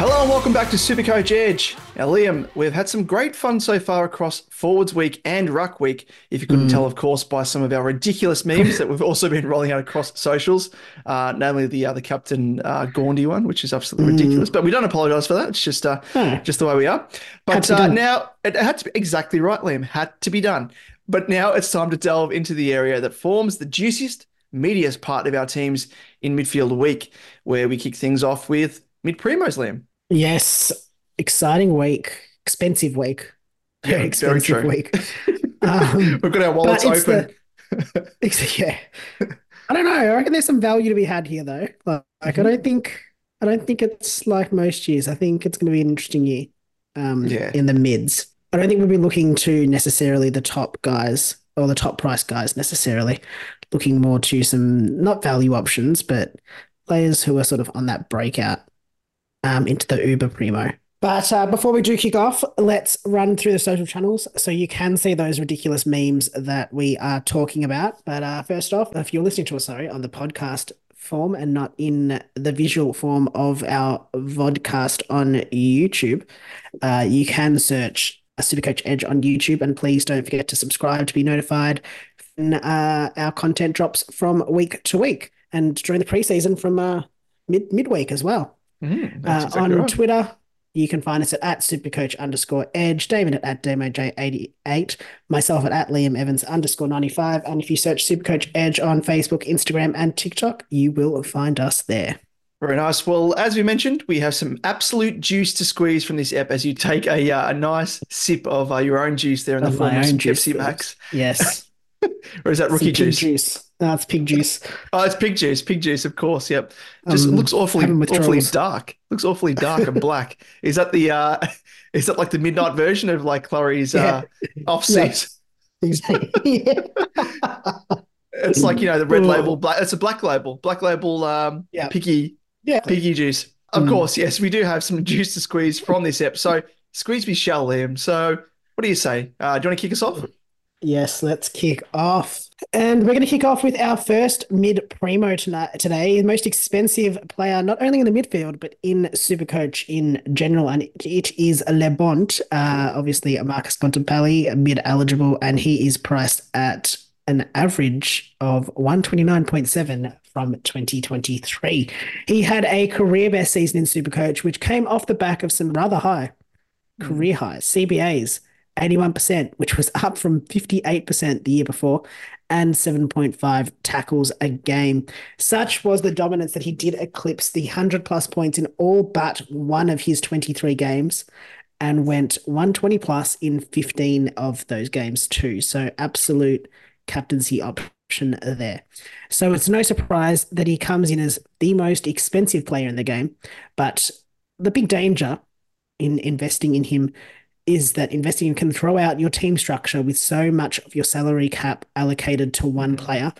Hello and welcome back to Supercoach Edge. Now, Liam, we've had some great fun so far across Forwards Week and Ruck Week. If you couldn't Mm. tell, of course, by some of our ridiculous memes that we've also been rolling out across socials, uh, namely the uh, the Captain uh, Gaundy one, which is absolutely ridiculous. But we don't apologise for that. It's just uh, No. just the way we are. But uh, now it had to be exactly right, Liam. Had to be done. But now it's time to delve into the area that forms the juiciest, meatiest part of our teams in midfield week, where we kick things off with mid premos, Liam. Yes, exciting week, expensive week, Yeah, very very expensive true. week. Um, We've got our wallets open. the- yeah, I don't know. I reckon there's some value to be had here, though. Like, like, Mm-hmm. I don't think, I don't think it's like most years. I think it's going to be an interesting year. Um, Yeah. in the mids. I don't think we'll be looking to necessarily the top guys or the top price guys necessarily. Looking more to some not value options, but players who are sort of on that breakout um, into the Uber Primo. But uh, before we do kick off, let's run through the social channels so you can see those ridiculous memes that we are talking about. But uh, first off, if you're listening to us, sorry, on the podcast form and not in the visual form of our vodcast on YouTube, uh, you can search Supercoach Edge on YouTube. And please don't forget to subscribe to be notified when uh, our content drops from week to week and during the preseason from uh, mid midweek as well. Mm, Uh, exactly on right. Twitter, you can find us at, at supercoach underscore edge, David at, at DamoJ88, myself at, at Liam Evans underscore 95. And if you search Supercoach Edge on Facebook, Instagram, and TikTok, you will find us there. Very nice. Well, as we mentioned, we have some absolute juice to squeeze from this app as you take a uh, a nice sip of uh, your own juice there in the form of some juice, Pepsi. Max. Yes. Or is that rookie juice? juice. No, it's pig juice. Oh, it's pig juice. Pig juice, of course. Yep. Just Um, looks awfully awfully dark. Looks awfully dark and black. Is that the uh is that like the midnight version of like Chloe's uh off Yeah. Exactly. It's like, you know, the red Ooh. label black it's a black label. Black label um Yeah. piggy yeah. Piggy juice. Of Mm. course, yes, we do have some juice to squeeze from this ep. So squeeze me shall, Liam. So what do you say? Uh, do you want to kick us off? Yes, let's kick off. And we're going to kick off with our first mid premo tonight, today. The most expensive player, not only in the midfield, but in Supercoach in general. And it, is LeBont, uh, obviously Marcus Bontempelli, mid eligible, and he is priced at an average of 129.7 from 2023. He had a career best season in Supercoach, which came off the back of some rather high career highs, CBAs. 81%, which was up from 58% the year before, and 7.5 tackles a game. Such was the dominance that he did eclipse the 100 plus points in all but one of his 23 games and went 120 plus in 15 of those games too. So absolute captaincy option there. So it's no surprise that he comes in as the most expensive player in the game. But the big danger in investing in him is that investing in can throw out your team structure with so much of your salary cap allocated to one player.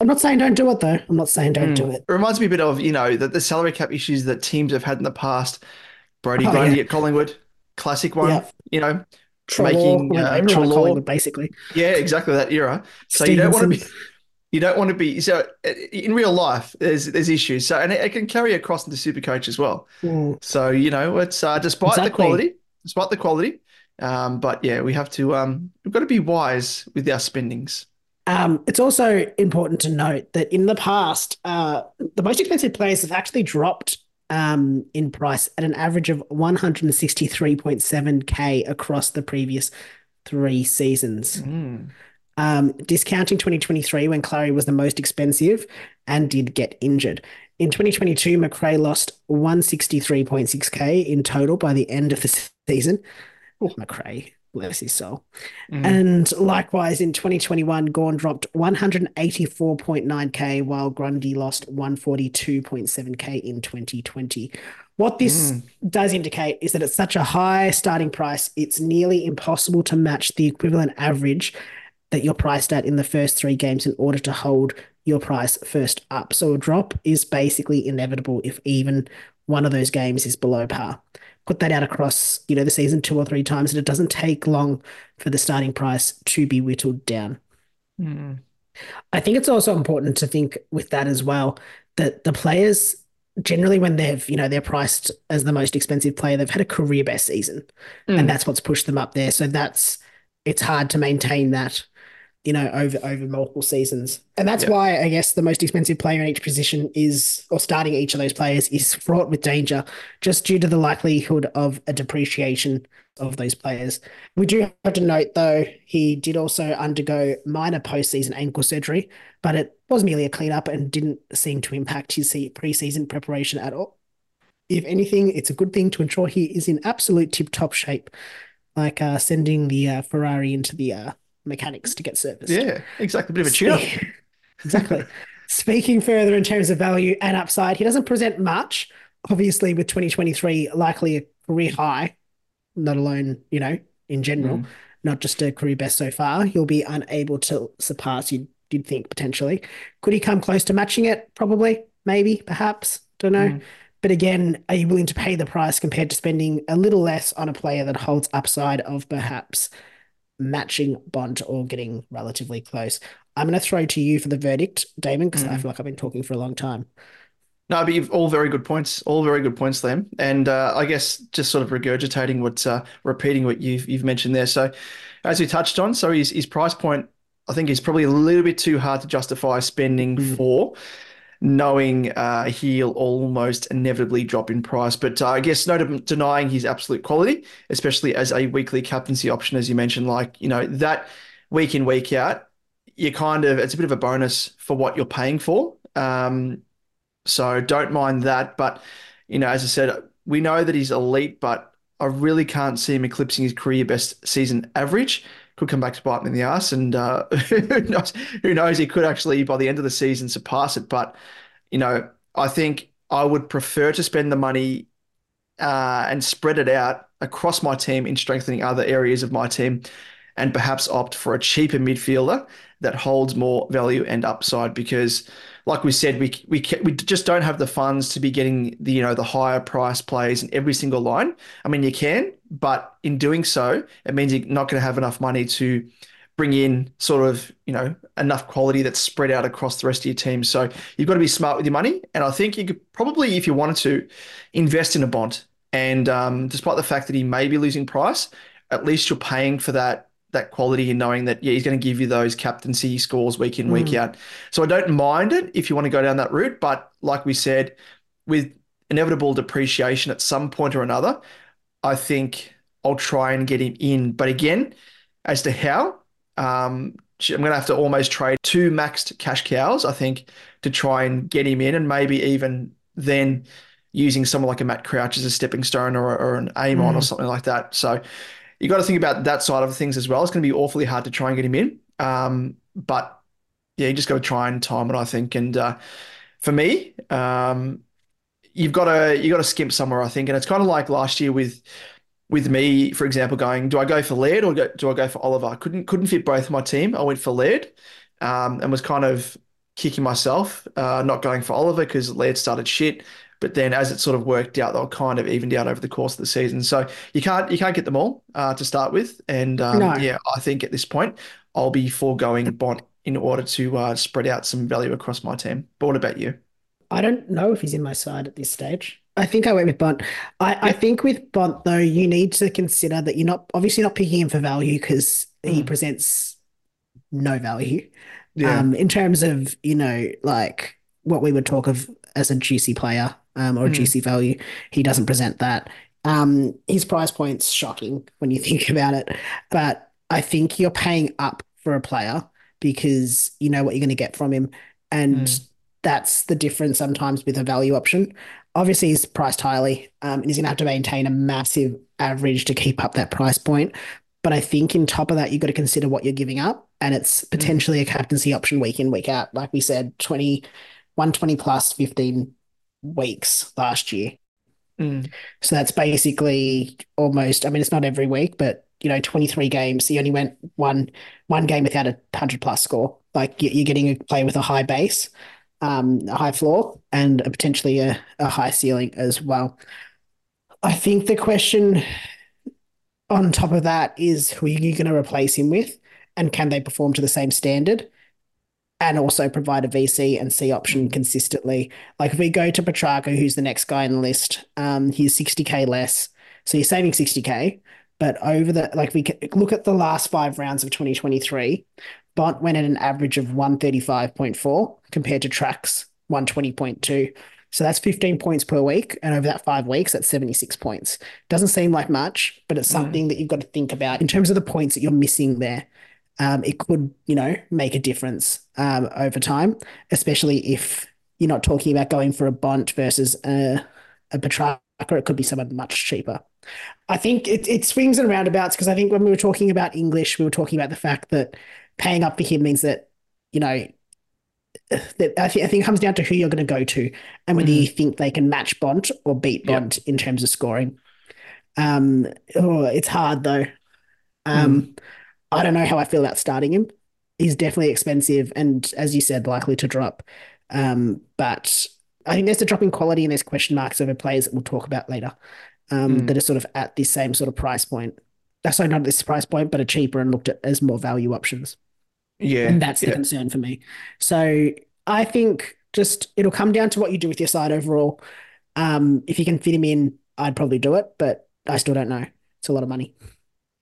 I'm not saying don't do it though. I'm not saying don't do it. It reminds me a bit of, you know, the, the salary cap issues that teams have had in the past. Brodie Oh, Grundy yeah. at Collingwood, classic one, Yeah. you know, Treloar, making uh, everyone at Treloar- Collingwood, basically. Yeah, exactly that era. So you don't want to be, you don't want to be. So uh, in real life, there's there's issues. So and it, it can carry across into super coach as well. Mm. So you know, it's uh, despite the quality, despite the quality. Um, but yeah, we have to um, we've got to be wise with our spendings. Um, it's also important to note that in the past, uh, the most expensive players have actually dropped um, in price at an average of 163.7k across the previous three seasons. Um, discounting 2023 when Clarry was the most expensive and did get injured. In 2022, Macrae lost 163.6k in total by the end of the season. Macrae, bless his soul. Mm-hmm. And likewise, in 2021, Gawn dropped 184.9k, while Grundy lost 142.7k in 2020. What this mm. does indicate is that it's such a high starting price, it's nearly impossible to match the equivalent average that you're priced at in the first three games in order to hold your price first up. So a drop is basically inevitable if even one of those games is below par. Put that out across, you know, the season two or three times, and it doesn't take long for the starting price to be whittled down. Mm-hmm. I think it's also important to think with that as well that the players generally when they've you know they're priced as the most expensive player they've had a career best season and mm. that's what's pushed them up there. So that's it's hard to maintain that you know over over multiple seasons. And that's Yeah. why i guess the most expensive player in each position is or starting each of those players is fraught with danger just due to the likelihood of a depreciation of those players. We do have to note though he did also undergo minor postseason ankle surgery but it was merely a cleanup and didn't seem to impact his se- preseason preparation at all. If anything, it's a good thing to ensure he is in absolute tip-top shape, like uh, sending the uh, Ferrari into the uh, mechanics to get serviced. Yeah, exactly. A bit of a tune up. exactly. Speaking further in terms of value and upside, he doesn't present much. Obviously, with 2023 likely a career high, not alone, you know, in general, mm. not just a career best so far, he'll be unable to surpass, you'd, you'd think, potentially. Could he come close to matching it? Probably, maybe, perhaps. Don't know. Mm. But again, are you willing to pay the price compared to spending a little less on a player that holds upside of perhaps matching Bont or getting relatively close? I'm going to throw to you for the verdict, Damon, because I feel like I've been talking for a long time. No, but you've all very good points. All very good points, Liam. And uh, I guess just sort of regurgitating what, uh, repeating what you've you've mentioned there. So, as we touched on, so his his price point, I think, is probably a little bit too hard to justify spending for, knowing uh, he'll almost inevitably drop in price. But uh, I guess no denying his absolute quality, especially as a weekly captaincy option, as you mentioned, like you know that week in week out, you kind of it's a bit of a bonus for what you're paying for. Um, so don't mind that. But, you know, as I said, we know that he's elite, but I really can't see him eclipsing his career best season average. Could come back to bite him in the ass. And uh, who knows, who knows, he could actually, by the end of the season, surpass it. But, you know, I think I would prefer to spend the money uh, and spread it out across my team in strengthening other areas of my team and perhaps opt for a cheaper midfielder that holds more value and upside because like we said we we we just don't have the funds to be getting the you know the higher price plays in every single line. I mean you can, but in doing so it means you're not going to have enough money to bring in sort of you know enough quality that's spread out across the rest of your team. So you've got to be smart with your money, and I think you could probably, if you wanted to, invest in a Bont. And um, despite the fact that he may be losing price, at least you're paying for that that quality and knowing that yeah he's going to give you those captaincy scores week in week out. So I don't mind it if you want to go down that route, but like we said, with inevitable depreciation at some point or another, I think I'll try and get him in. But again, as to how, um, I'm going to have to almost trade two maxed cash cows, I think, to try and get him in, and maybe even then using someone like a Matt Crouch as a stepping stone or, or an Amon or something like that. So you got to think about that side of things as well. It's going to be awfully hard to try and get him in. Um, but yeah, you just got to try and time it, I think. And uh, for me, um, you've got to you got to skimp somewhere, I think. And it's kind of like last year with with me, for example, going, do I go for Laird or do I go for Oliver? I couldn't couldn't fit both my team. I went for Laird, um, and was kind of kicking myself, uh, not going for Oliver because Laird started shit. But then as it sort of worked out, they were kind of evened out over the course of the season. So you can't you can't get them all uh, to start with. And um, No. yeah, I think at this point I'll be foregoing Bont in order to uh, spread out some value across my team. But what about you? I don't know if he's in my side at this stage. I think I went with Bont. I, I think with Bont though, you need to consider that you're not obviously not picking him for value because he Mm. presents no value. Yeah. Um, in terms of, you know, like what we would talk of as a juicy player, um, or mm. GC value, he doesn't present that. Um, his price point's shocking when you think about it. But I think you're paying up for a player because you know what you're going to get from him. And Mm. that's the difference sometimes with a value option. Obviously, he's priced highly, um, and he's going to have to maintain a massive average to keep up that price point. But I think in top of that, you've got to consider what you're giving up. And it's potentially a captaincy option week in, week out. Like we said, 20, 120 plus 15 weeks last year. Mm. So that's basically almost, I mean, it's not every week, but you know, 23 games. He only went one one game without a 100 plus score. Like you- you're getting a player with a high base, um, a high floor, and a potentially a, a high ceiling as well. I think the question on top of that is who are you going to replace him with, and can they perform to the same standard? And also provide a VC and C option consistently. Like if we go to Petracca, who's the next guy in the list, um, he's 60k less. So you're saving 60k. But over the like we can look at the last five rounds of 2023, Bont went at an average of 135.4 compared to Track's 120.2. So that's 15 points per week. And over that five weeks, that's 76 points. Doesn't seem like much, but it's something that you've got to think about in terms of the points that you're missing there. Um, it could, you know, make a difference um, over time, especially if you're not talking about going for a Bont versus a, a Petracca. It could be someone much cheaper. I think it, it swings and roundabouts because I think when we were talking about English, we were talking about the fact that paying up for him means that, you know, that I, think I think it comes down to who you're going to go to and whether you think they can match Bont or beat Yep. Bont in terms of scoring. Um, oh, it's hard though. Um, I don't know how I feel about starting him. He's definitely expensive and, as you said, likely to drop. Um, but I think there's a drop in quality and there's question marks over players that we'll talk about later um, Mm. that are sort of at this same sort of price point. That's not at this price point, but are cheaper and looked at as more value options. Yeah. And that's the yeah. concern for me. So I think just it'll come down to what you do with your side overall. Um, if you can fit him in, I'd probably do it, but I still don't know. It's a lot of money.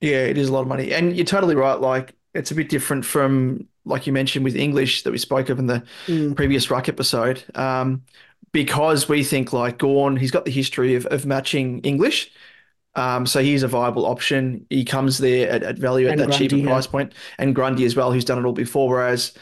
Yeah, it is a lot of money. And you're totally right. Like, it's a bit different from, like you mentioned, with English that we spoke of in the Mm. previous Ruck episode. Um, because we think like Gawn, he's got the history of, of matching English. Um, so he's a viable option. He comes there at, at value at And that cheaper yeah. price point, and Grundy as well, who's done it all before. Whereas,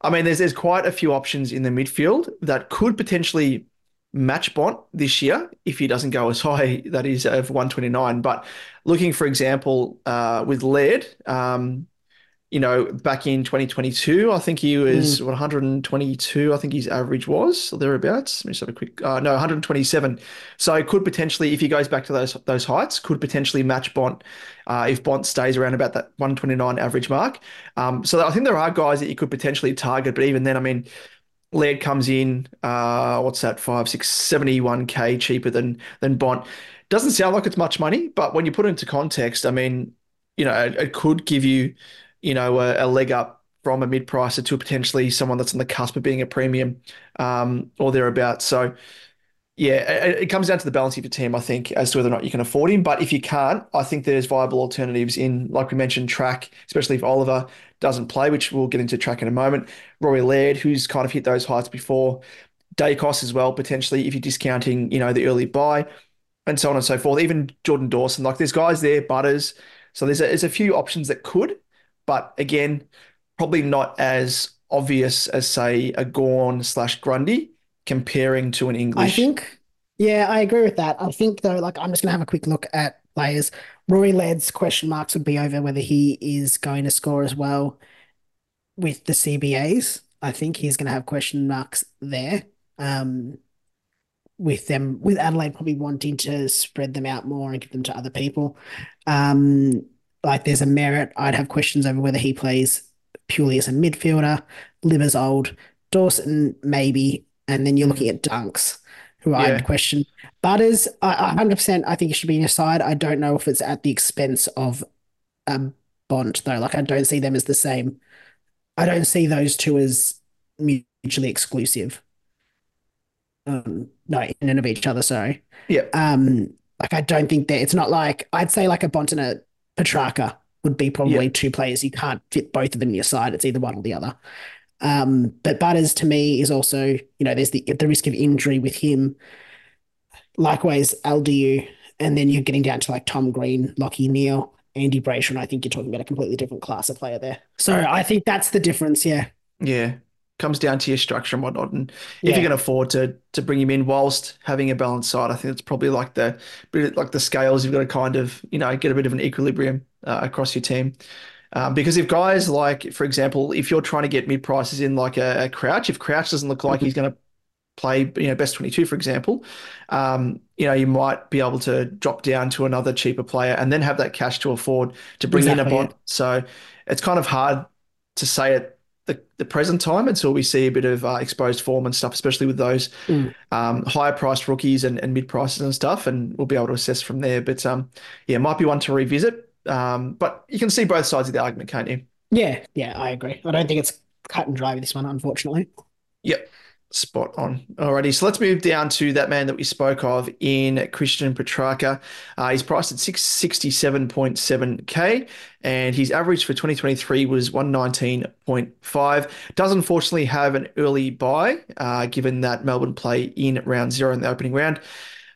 I mean, there's there's quite a few options in the midfield that could potentially match Bont this year if he doesn't go as high, that is of 129. But looking, for example, uh, with Laird, um, you know, back in 2022, I think he Mm. was what 122. I think his average was or thereabouts. Let me just have a quick. Uh, no, 127. So it could potentially, if he goes back to those those heights, could potentially match Bont uh, if Bont stays around about that 129 average mark. Um, so I think there are guys that you could potentially target, but even then, I mean. Laird comes in, uh, what's that, five, six, 71k cheaper than than Bont. Doesn't sound like it's much money, but when you put it into context, I mean, you know, it, it could give you, you know, a, a leg up from a mid-pricer to potentially someone that's on the cusp of being a premium, um, or thereabouts. So, yeah, it, comes down to the balance of your team, I think, as to whether or not you can afford him. But if you can't, I think there's viable alternatives in, like we mentioned, track, especially if Oliver doesn't play, which we'll get into track in a moment. Rory Laird, who's kind of hit those heights before. Daicos as well, potentially, if you're discounting, you know, the early buy and so on and so forth. Even Jordan Dawson, like there's guys there, Butters. So there's a, there's a few options that could, but again, probably not as obvious as say a Gawn slash Grundy comparing to an English. I think, yeah, I agree with that. I think though, like I'm just gonna have a quick look at players. Rory Laird's question marks would be over whether he is going to score as well. with the CBAs. I think he's going to have question marks there. Um, with them, with Adelaide probably wanting to spread them out more and give them to other people. Um, like there's a merit. I'd have questions over whether he plays purely as a midfielder. Libba's old. Dawson maybe, and then you're looking at Dunks, who yeah. I'd question. Butters, I, 100%. I think it should be in your side. I don't know if it's at the expense of um, Bont, though. Like I don't see them as the same. I don't see those two as mutually exclusive. Um, no, in and of each other. Sorry. Yeah. Um, like I don't think that it's not like I'd say like a Bont and a Petracca would be probably yeah. two players you can't fit both of them in your side. It's either one or the other. Um, but Butters to me is also, you know, there's the the risk of injury with him. Likewise, LDU, and then you're getting down to like Tom Green, Lachie Neale, Andy Brayshaw, and I think you're talking about a completely different class of player there. So I think that's the difference. Yeah. Yeah. Comes down to your structure and whatnot. And if yeah. you can afford to to bring him in whilst having a balanced side, I think it's probably like the like the scales. You've got to kind of, you know, get a bit of an equilibrium uh, across your team. Um, because if guys like, for example, if you're trying to get mid prices in like a, a Crouch, if Crouch doesn't look like mm-hmm. he's going to play, you know, best 22, for example, um, you know, you might be able to drop down to another cheaper player and then have that cash to afford to bring exactly, in a bot. Yeah. So it's kind of hard to say at the, the present time until we see a bit of uh, exposed form and stuff, especially with those mm. um, higher priced rookies and, and mid prices and stuff. And we'll be able to assess from there. But um, yeah, might be one to revisit. Um, but you can see both sides of the argument, can't you? Yeah, yeah, I agree. I don't think it's cut and dry with this one, unfortunately. Yep. Spot on. Alrighty, so let's move down to that man that we spoke of in Christian Petracca. Uh, he's priced at 667.7k, and his average for 2023 was 119.5. Does unfortunately have an early buy, uh, given that Melbourne play in round zero in the opening round.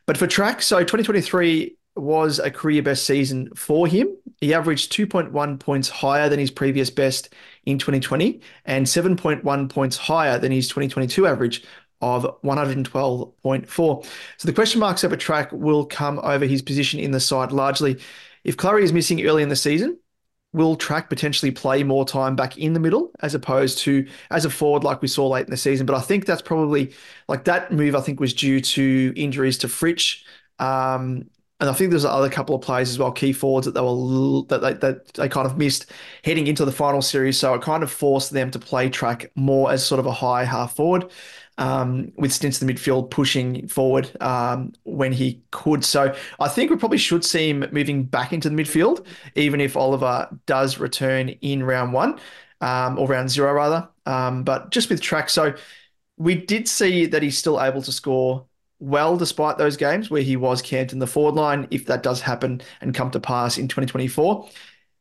But for track, so 2023 was a career best season for him. He averaged 2.1 points higher than his previous best in 2020 and 7.1 points higher than his 2022 average of 112.4. So the question marks over track will come over his position in the side largely. If Clarry is missing early in the season, will track potentially play more time back in the middle as opposed to as a forward like we saw late in the season? But I think that's probably like that move, I think, was due to injuries to Fritsch. Um, and I think there's other couple of players as well, key forwards that they were that they, that they kind of missed heading into the final series. So it kind of forced them to play track more as sort of a high half forward, um, with stints in the midfield pushing forward um, when he could. So I think we probably should see him moving back into the midfield, even if Oliver does return in round one um, or round zero rather. Um, but just with track, so we did see that he's still able to score well despite those games where he was camped in the forward line, if that does happen and come to pass in 2024.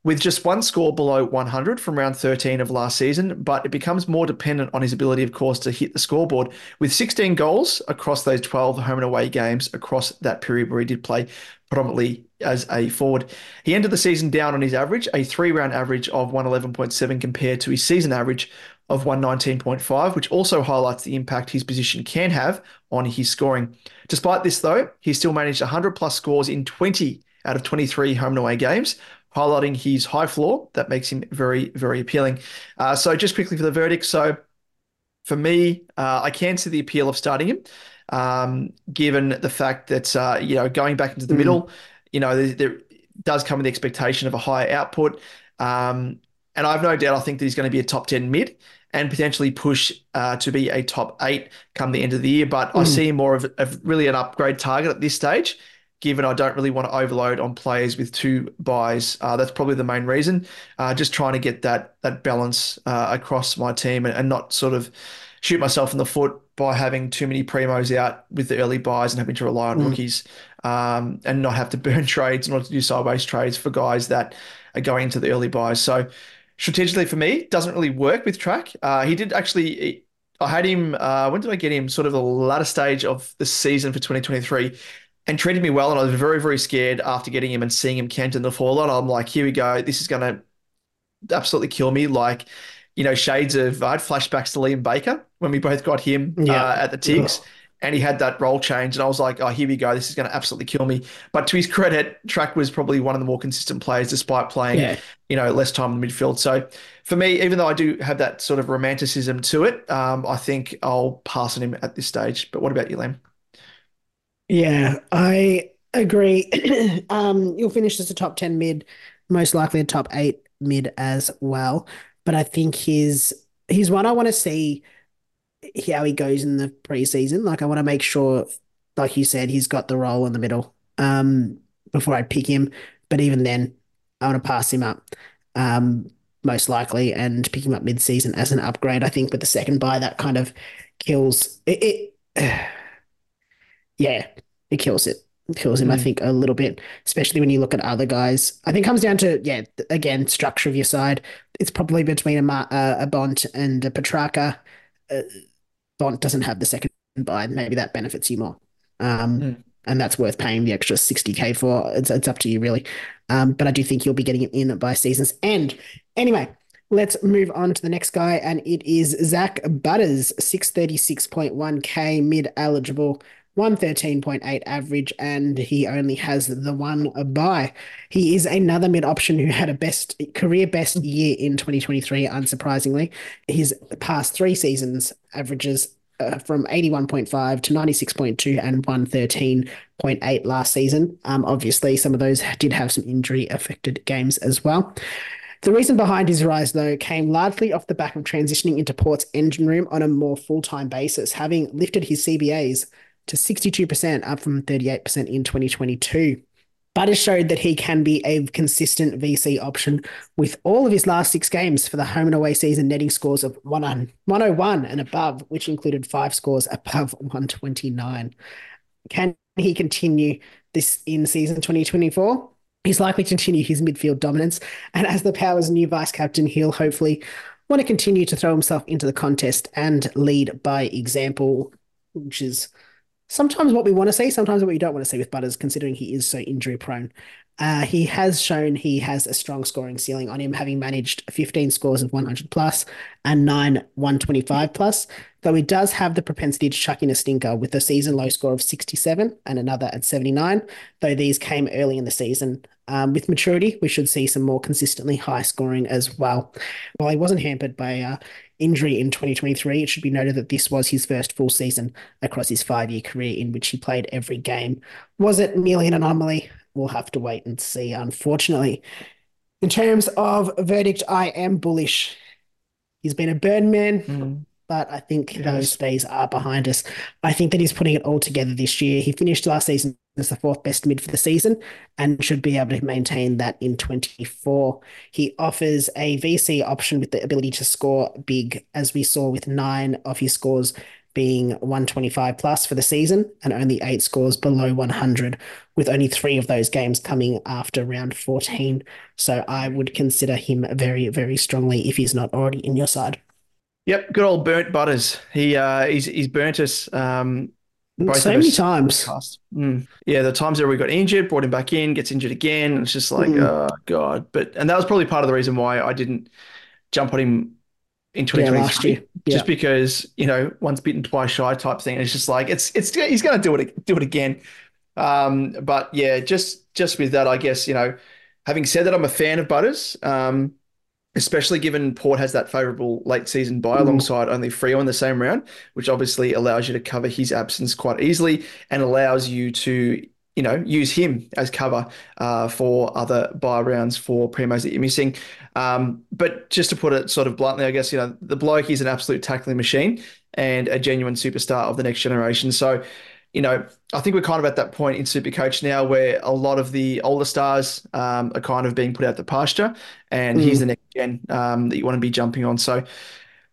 With just one score below 100 from round 13 of last season, but it becomes more dependent on his ability, of course, to hit the scoreboard. With 16 goals across those 12 home and away games across that period where he did play predominantly as a forward. He ended the season down on his average, a three round average of 111.7 compared to his season average of 119.5, which also highlights the impact his position can have on his scoring. Despite this, though, he still managed 100 plus scores in 20 out of 23 home and away games, highlighting his high floor that makes him very, very appealing. Uh, so, just quickly for the verdict. So, for me, uh, I can see the appeal of starting him, um, given the fact that, uh, you know, going back into the mm. middle, you know, there, there, does come with the expectation of a higher output. Um, and I have no doubt, I think that he's going to be a top 10 mid and potentially push uh, to be a top eight come the end of the year. But mm. I see more of, of, really an upgrade target at this stage, given I don't really want to overload on players with two buys. Uh, that's probably the main reason. Uh, just trying to get that that balance uh, across my team and, and, not sort of shoot myself in the foot by having too many premos out with the early buys and having to rely on mm. rookies um, and not have to burn trades and not to do sideways trades for guys that are going into the early buys. So strategically for me doesn't really work with track. Uh, he did actually. I had him. Uh, when did I get him? Sort of the latter stage of the season for 2023, and treated me well. And I was very, very scared after getting him and seeing him camped in the fallout. I'm like, here we go. This is going to absolutely kill me. Like, you know, shades of I had flashbacks to Liam Baker when we both got him yeah. uh, at the Tigs. And he had that role change, and I was like, oh, here we go. This is going to absolutely kill me. But to his credit, Track was probably one of the more consistent players, despite playing, yeah. you know, less time in the midfield. So for me, even though I do have that sort of romanticism to it, um, I think I'll pass on him at this stage. But what about you, Lem? Yeah, I agree. um, you'll finish as a top ten mid, most likely a top eight mid as well. But I think he's he's one I want to see how he goes in the preseason. Like I want to make sure, like you said, he's got the role in the middle um, before I pick him. But even then, I want to pass him up um, most likely and pick him up mid season as an upgrade. I think with the second buy, that kind of kills it. it yeah, it kills it. it kills him, mm. I think, a little bit, especially when you look at other guys. I think comes down to, yeah, again, structure of your side. It's probably between a, uh, a Bont and a Petracca. Uh, Doesn't have the second buy, maybe that benefits you more. Um, mm. And that's worth paying the extra 60K for. It's, it's up to you, really. Um, but I do think you'll be getting it in by season's end. Anyway, let's move on to the next guy, and it is Zach Butters, 636.1K mid eligible. 113.8 average, and he only has the one buy. He is another mid option who had a best career best year in 2023, unsurprisingly. His past three seasons averages uh, from 81.5 to 96.2 and 113.8 last season. Um, obviously, some of those did have some injury affected games as well. The reason behind his rise, though, came largely off the back of transitioning into Port's engine room on a more full time basis, having lifted his CBAs to 62%, up from 38% in 2022. but Butters showed that he can be a consistent VC option with all of his last six games for the home and away season netting scores of 101 and above, which included five scores above 129. Can he continue this in season 2024? He's likely to continue his midfield dominance. And as the Powers' new vice captain, he'll hopefully want to continue to throw himself into the contest and lead by example, which is sometimes what we want to see, sometimes what we don't want to see with Butters, considering he is so injury prone. Uh, he has shown he has a strong scoring ceiling on him, having managed 15 scores of 100 plus and nine 125 plus, though he does have the propensity to chuck in a stinker with a season low score of 67 and another at 79, though these came early in the season. Um, with maturity, we should see some more consistently high scoring as well. While he wasn't hampered by uh, injury in 2023, it should be noted that this was his first full season across his five year career in which he played every game. Was it merely an anomaly? We'll have to wait and see, unfortunately. In terms of verdict, I am bullish. He's been a burn man. Mm but I think yes. those days are behind us. I think that he's putting it all together this year. He finished last season as the fourth best mid for the season and should be able to maintain that in 24. He offers a VC option with the ability to score big, as we saw with nine of his scores being 125 plus for the season and only eight scores below 100, with only three of those games coming after round 14. So I would consider him very, very strongly if he's not already in your side. Yep, good old burnt butters. He uh, he's he's burnt us. Um, so many times. Mm. Yeah, the times that we got injured, brought him back in, gets injured again. It's just like, mm. oh god. But and that was probably part of the reason why I didn't jump on him in 2023. Yeah, yeah. Just because you know, once bitten, twice shy type thing. It's just like it's it's he's going to do it do it again. Um, but yeah, just just with that, I guess you know, having said that, I'm a fan of Butters. Um, especially given Port has that favourable late season buy mm. alongside only Freo in the same round, which obviously allows you to cover his absence quite easily and allows you to you know use him as cover uh, for other buy rounds for primos that you're missing. Um, but just to put it sort of bluntly, I guess you know the bloke is an absolute tackling machine and a genuine superstar of the next generation. So you know, I think we're kind of at that point in Supercoach now where a lot of the older stars um, are kind of being put out the pasture, and mm. he's the next gen um, that you want to be jumping on. So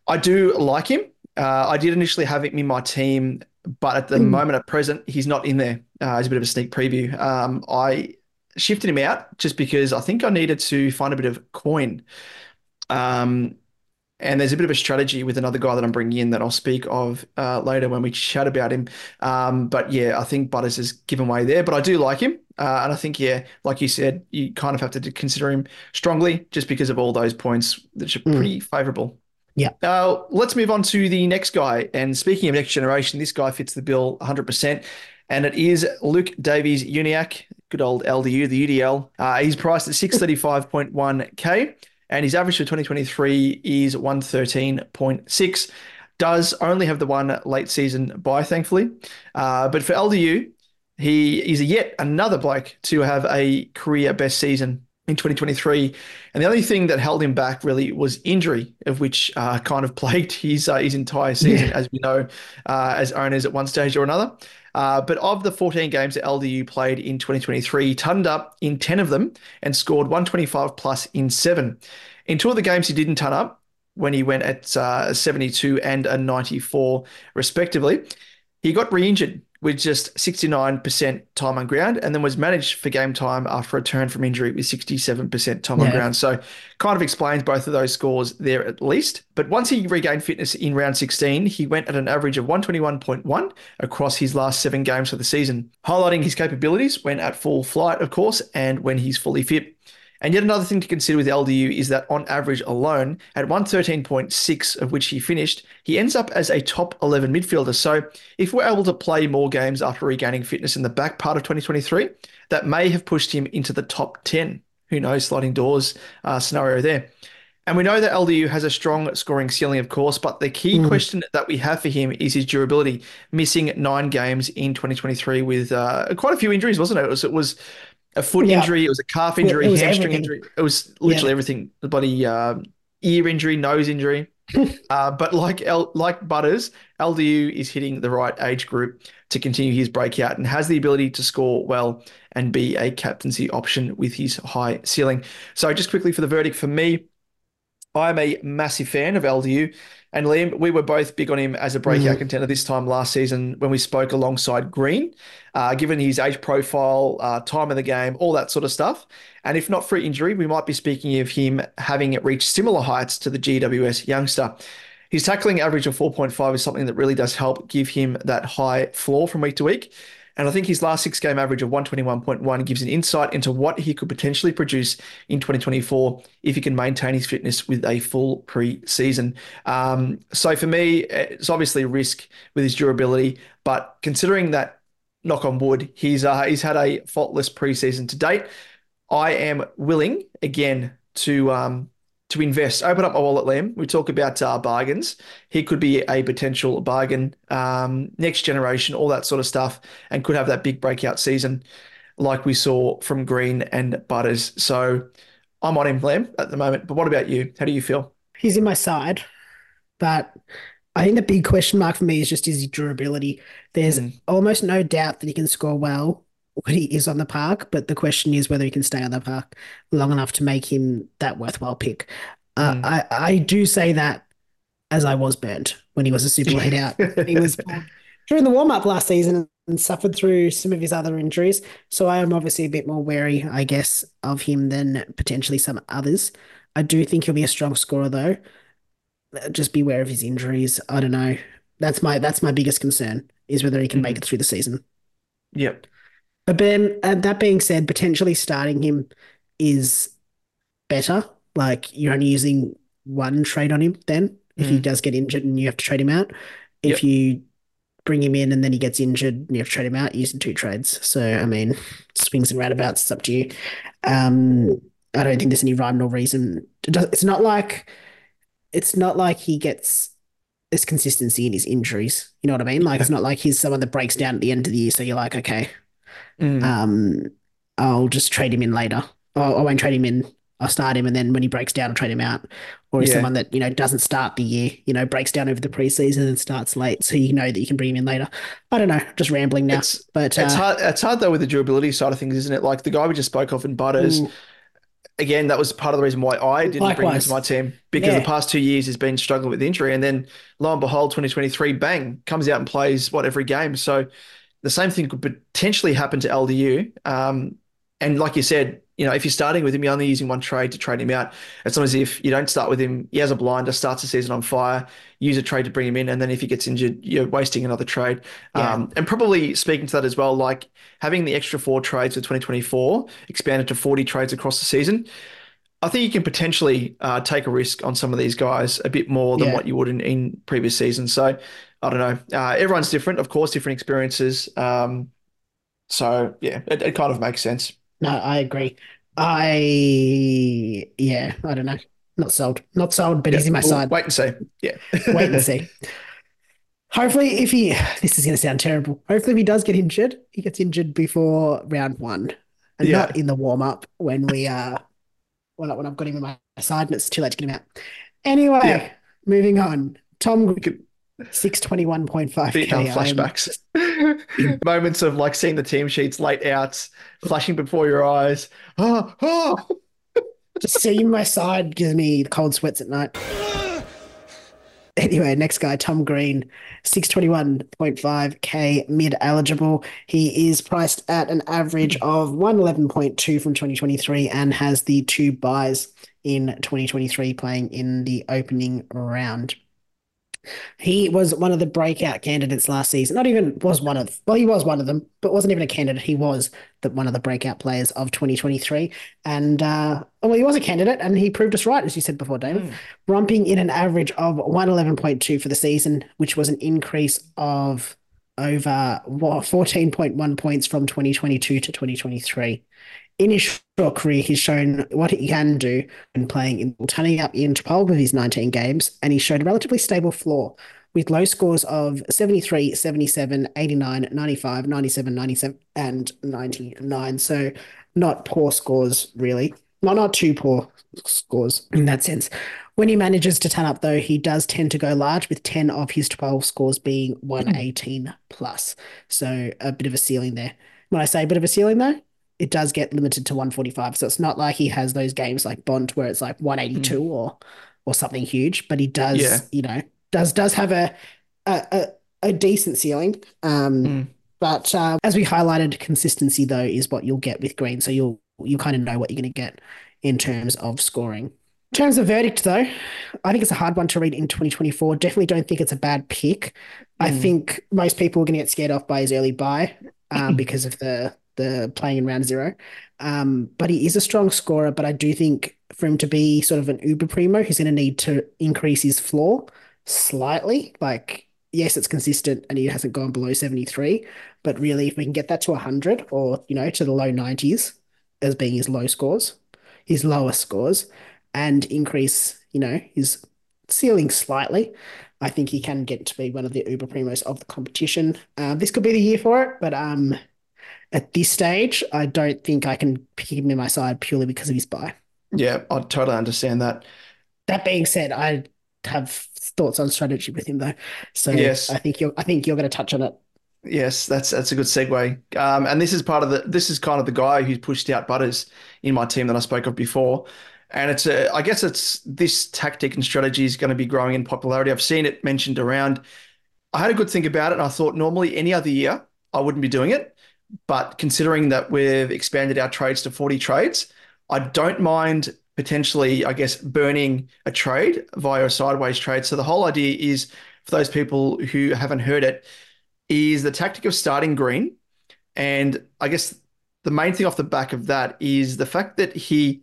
I do like him. Uh, I did initially have him in my team, but at the mm. moment at present, he's not in there uh, as a bit of a sneak preview. Um, I shifted him out just because I think I needed to find a bit of coin. Um, and there's a bit of a strategy with another guy that I'm bringing in that I'll speak of uh, later when we chat about him. Um, but yeah, I think Butters has given way there, but I do like him. Uh, and I think, yeah, like you said, you kind of have to consider him strongly just because of all those points, which are mm. pretty favourable. Yeah. Uh, let's move on to the next guy. And speaking of next generation, this guy fits the bill 100%. And it is Luke Davies Uniacke, good old LDU, the UDL. Uh, he's priced at 635.1K, and his average for 2023 is 113.6. Does only have the one late season buy, thankfully. Uh, but for LDU, he is yet another bloke to have a career best season in 2023. And the only thing that held him back really was injury, of which uh, kind of plagued his uh, his entire season, yeah. as we know, uh, as owners at one stage or another. Uh, but of the 14 games that LDU played in 2023, he turned up in 10 of them and scored 125 plus in seven. In two of the games, he didn't turn up when he went at uh, 72 and a 94, respectively. He got re injured with just 69% time on ground and then was managed for game time after a turn from injury with 67% time yeah. on ground. So kind of explains both of those scores there at least. But once he regained fitness in round 16, he went at an average of 121.1 across his last seven games for the season, highlighting his capabilities when at full flight, of course, and when he's fully fit. And yet another thing to consider with LDU is that on average alone, at 113.6 of which he finished, he ends up as a top 11 midfielder. So if we're able to play more games after regaining fitness in the back part of 2023, that may have pushed him into the top 10. Who knows, sliding doors uh, scenario there. And we know that LDU has a strong scoring ceiling, of course, but the key mm. question that we have for him is his durability, missing nine games in 2023 with uh, quite a few injuries, wasn't it? It was, it was a foot yeah. injury, it was a calf injury, hamstring everything. injury. It was literally yeah. everything. The body, uh, ear injury, nose injury. uh, but like L- like Butters, LDU is hitting the right age group to continue his breakout and has the ability to score well and be a captaincy option with his high ceiling. So just quickly for the verdict for me, I'm a massive fan of LDU. And Liam, we were both big on him as a breakout mm. contender this time last season when we spoke alongside Green, uh, given his age profile, uh, time of the game, all that sort of stuff. And if not for injury, we might be speaking of him having reached similar heights to the GWS youngster. His tackling average of 4.5 is something that really does help give him that high floor from week to week. And I think his last six game average of 121.1 gives an insight into what he could potentially produce in 2024 if he can maintain his fitness with a full pre-season. Um, so for me, it's obviously a risk with his durability, but considering that, knock on wood, he's uh, he's had a faultless preseason to date. I am willing again to um, to invest. Open up my wallet, Liam. We talk about uh, bargains. He could be a potential bargain, um, next generation, all that sort of stuff, and could have that big breakout season like we saw from Green and Butters. So I'm on him, Liam, at the moment. But what about you? How do you feel? He's in my side, but I think the big question mark for me is just his durability. There's mm. almost no doubt that he can score well when he is on the park, but the question is whether he can stay on the park long enough to make him that worthwhile pick. Uh, mm. I, I do say that as I was burnt when he was a super late out. he was during the warm up last season and suffered through some of his other injuries. So I am obviously a bit more wary, I guess, of him than potentially some others. I do think he'll be a strong scorer though. Just beware of his injuries. I don't know. That's my that's my biggest concern is whether he can mm. make it through the season. Yep. But Ben, uh, that being said, potentially starting him is better. Like you're only using one trade on him then if mm. he does get injured and you have to trade him out. If yep. you bring him in and then he gets injured and you have to trade him out, using two trades. So I mean, swings and roundabouts, it's up to you. Um, I don't think there's any rhyme nor reason. It's not like it's not like he gets this consistency in his injuries. You know what I mean? Like it's not like he's someone that breaks down at the end of the year. So you're like, okay, Mm. Um, I'll just trade him in later. I won't trade him in. I'll start him, and then when he breaks down, I'll trade him out. Or he's yeah. someone that you know doesn't start the year, you know, breaks down over the preseason and starts late, so you know that you can bring him in later. I don't know, just rambling now. It's, but it's uh, hard. It's hard though with the durability side of things, isn't it? Like the guy we just spoke of in Butters. Ooh. Again, that was part of the reason why I didn't Likewise. bring him to my team because yeah. the past two years he's been struggling with injury, and then lo and behold, 2023, bang, comes out and plays what every game. So the same thing could potentially happen to LDU. Um, and like you said, you know, if you're starting with him, you're only using one trade to trade him out. It's not as if you don't start with him. He has a blinder, starts the season on fire, use a trade to bring him in, and then if he gets injured, you're wasting another trade. Yeah. Um, and probably speaking to that as well, like having the extra four trades for 2024 expanded to 40 trades across the season. I think you can potentially uh, take a risk on some of these guys a bit more than Yeah. what you would in, in previous seasons. So I don't know. Uh, everyone's different, of course, different experiences. Um, so yeah, it, it kind of makes sense. No, I agree. I yeah, I don't know. Not sold. Not sold, but Yeah, he's in my we'll side. Wait and see. Yeah. Wait and see. Hopefully, if he this is going to sound terrible. Hopefully, if he does get injured, he gets injured before round one, and Yeah. not in the warm up when we uh, when, I- when I've got him in my side and it's too late to get him out. Anyway, Yeah. moving on. Tom six twenty one point five k. Vietnam um, flashbacks. Moments of like seeing the team sheets late outs, flashing before your eyes. Oh, oh. Just seeing my side gives me cold sweats at night. Anyway, next guy, Tom Green, 621.5k mid eligible. He is priced at an average of 111.2 from 2023 and has the two byes in 2023 playing in the opening round. He was one of the breakout candidates last season. Not even was one of, well, he was one of them, but wasn't even a candidate. He was the, one of the breakout players of 2023. And, uh, well, he was a candidate and he proved us right, as you said before, David, romping in an average of 111.2 for the season, which was an increase of over what, 14.1 points from 2022 to 2023. In his short career, he's shown what he can do when playing in turning up in 12 of his 19 games, and he showed a relatively stable floor with low scores of 73, 77, 89, 95, 97, 97, and 99. So not poor scores, really. Not, not too poor scores in that sense. When he manages to turn up, though, he does tend to go large, with 10 of his 12 scores being 118 plus. So a bit of a ceiling there. When I say a bit of a ceiling, though, it does get limited to 145. So it's not like he has those games like Bont where it's like 182 or or something huge, but he does, Yeah. you know, does does have a a, a, a decent ceiling. Um, Mm. but uh, as we highlighted, consistency though is what you'll get with Green. So you'll you kind of know what you're going to get in terms of scoring. In terms of verdict, though, I think it's a hard one to read in 2024. Definitely don't think it's a bad pick. I Mm. think most people are going to get scared off by his early bye um, because of the the playing in round zero. Um, but he is a strong scorer. But I do think for him to be sort of an uber premo, he's going to need to increase his floor slightly. Like, yes, it's consistent and he hasn't gone below 73. But really, if we can get that to 100 or, you know, to the low 90s as being his low scores, his lowest scores, and increase, you know, his ceiling slightly, I think he can get to be one of the uber premos of the competition. Uh, this could be the year for it, but um, at this stage, I don't think I can pick him in my side purely because of his bye. Yeah, I totally understand that. That being said, I have thoughts on strategy with him though, so Yes. I think you're I think you're going to touch on it. Yes, that's that's a good segue. Um, and this is part of the this is kind of the guy who's pushed out Butters in my team that I spoke of before. And it's a I guess it's this tactic and strategy is going to be growing in popularity. I've seen it mentioned around. I had a good think about it and I thought normally any other year I wouldn't be doing it. But considering that we've expanded our trades to 40 trades, I don't mind potentially, I guess, burning a trade via a sideways trade. So the whole idea is for those people who haven't heard it, is the tactic of starting green. And I guess the main thing off the back of that is the fact that he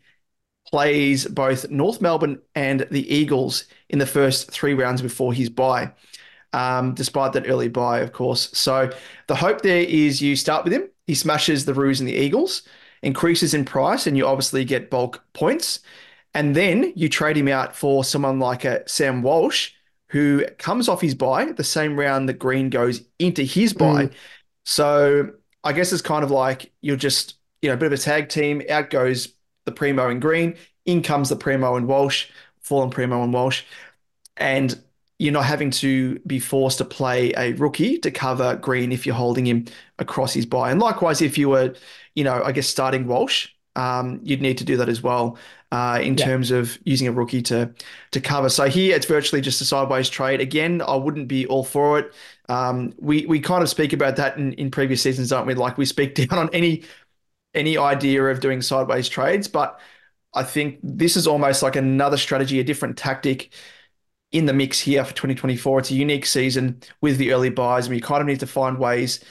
plays both North Melbourne and the Eagles in the first three rounds before his bye, um, despite that early bye, of course. So the hope there is you start with him, he smashes the Roos and the Eagles, increases in price, and you obviously get bulk points. And then you trade him out for someone like a Sam Walsh, who comes off his bye the same round that Green goes into his bye. So I guess it's kind of like you're just, you know, a bit of a tag team. Out goes the Premo and Green, in comes the Premo and Walsh, fallen Premo and Walsh. And you're not having to be forced to play a rookie to cover Green if you're holding him across his bye. And likewise, if you were, you know, I guess starting Walsh, um, you'd need to do that as well uh, in Yeah. terms of using a rookie to to cover. So here it's virtually just a sideways trade. Again, I wouldn't be all for it. Um, we we kind of speak about that in, in previous seasons, don't we? Like we speak down on any any idea of doing sideways trades, but I think this is almost like another strategy, a different tactic in the mix here for 2024. It's a unique season with the early byes, and you kind of need to find ways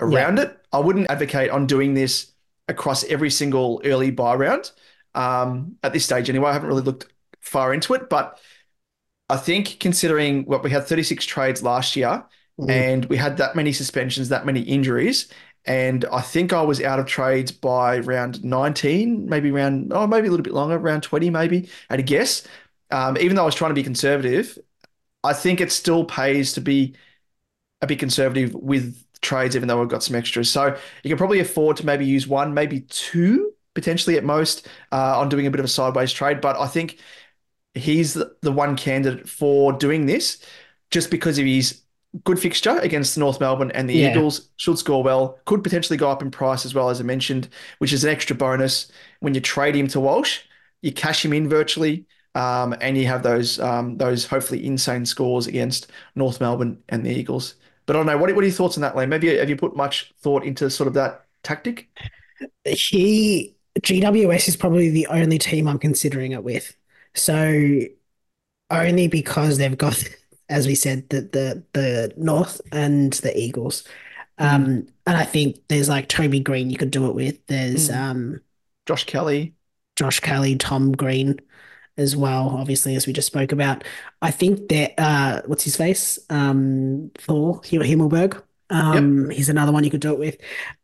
around it. I wouldn't advocate on doing this across every single early bye round. um, at this stage anyway. I haven't really looked far into it, but I think considering what we had 36 trades last year Mm. and we had that many suspensions, that many injuries, and I think I was out of trades by round 19, maybe round, oh, maybe a little bit longer, round 20, maybe, at a guess. Um, even though I was trying to be conservative, I think it still pays to be a bit conservative with trades, even though we've got some extras. So you can probably afford to maybe use one, maybe two, potentially at most, uh, on doing a bit of a sideways trade. But I think he's the, one candidate for doing this just because of his good fixture against North Melbourne and the Yeah. Eagles. Should score well, could potentially go up in price as well, as I mentioned, which is an extra bonus when you trade him to Walsh. You cash him in virtually. Um, and you have those um, those hopefully insane scores against North Melbourne and the Eagles. But I don't know. What, what are your thoughts on that, Liam? Maybe have you put much thought into sort of that tactic? he GWS is probably the only team I'm considering it with. So only because they've got, as we said, the the the North and the Eagles. Um, and I think there's like Toby Greene you could do it with. There's Mm. um Josh Kelly. Josh Kelly, Tom Green as well, obviously, as we just spoke about. I think that uh what's his face? Um Thor Him- Himmelberg. Um he's another one you could do it with.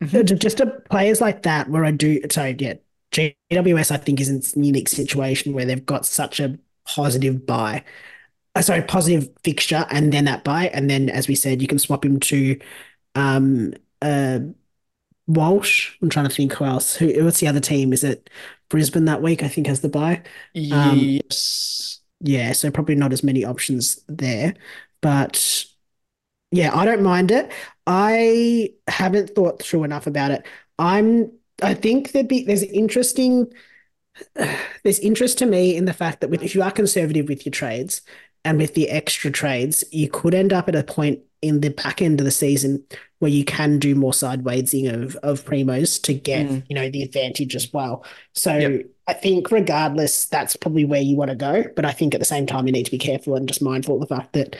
Mhm. Just to players like that where I do sorry, yeah. GWS I think is in a unique situation where they've got such a positive bye. Uh, sorry, positive fixture and then that bye. And then as we said, you can swap him to um uh Walsh. I'm trying to think who else. Who what's the other team? Is it Brisbane that week? I think has the bye. Um, Yes. Yeah, so probably not as many options there. But yeah, I don't mind it. I haven't thought through enough about it. I'm I think there'd be there's interesting there's interest to me in the fact that with, if you are conservative with your trades and with the extra trades, you could end up at a point in the back end of the season where you can do more sidewaysing of of premos to get, Mm. you know, the advantage as well. So Yep. I think regardless, that's probably where you want to go. But I think at the same time, you need to be careful and just mindful of the fact that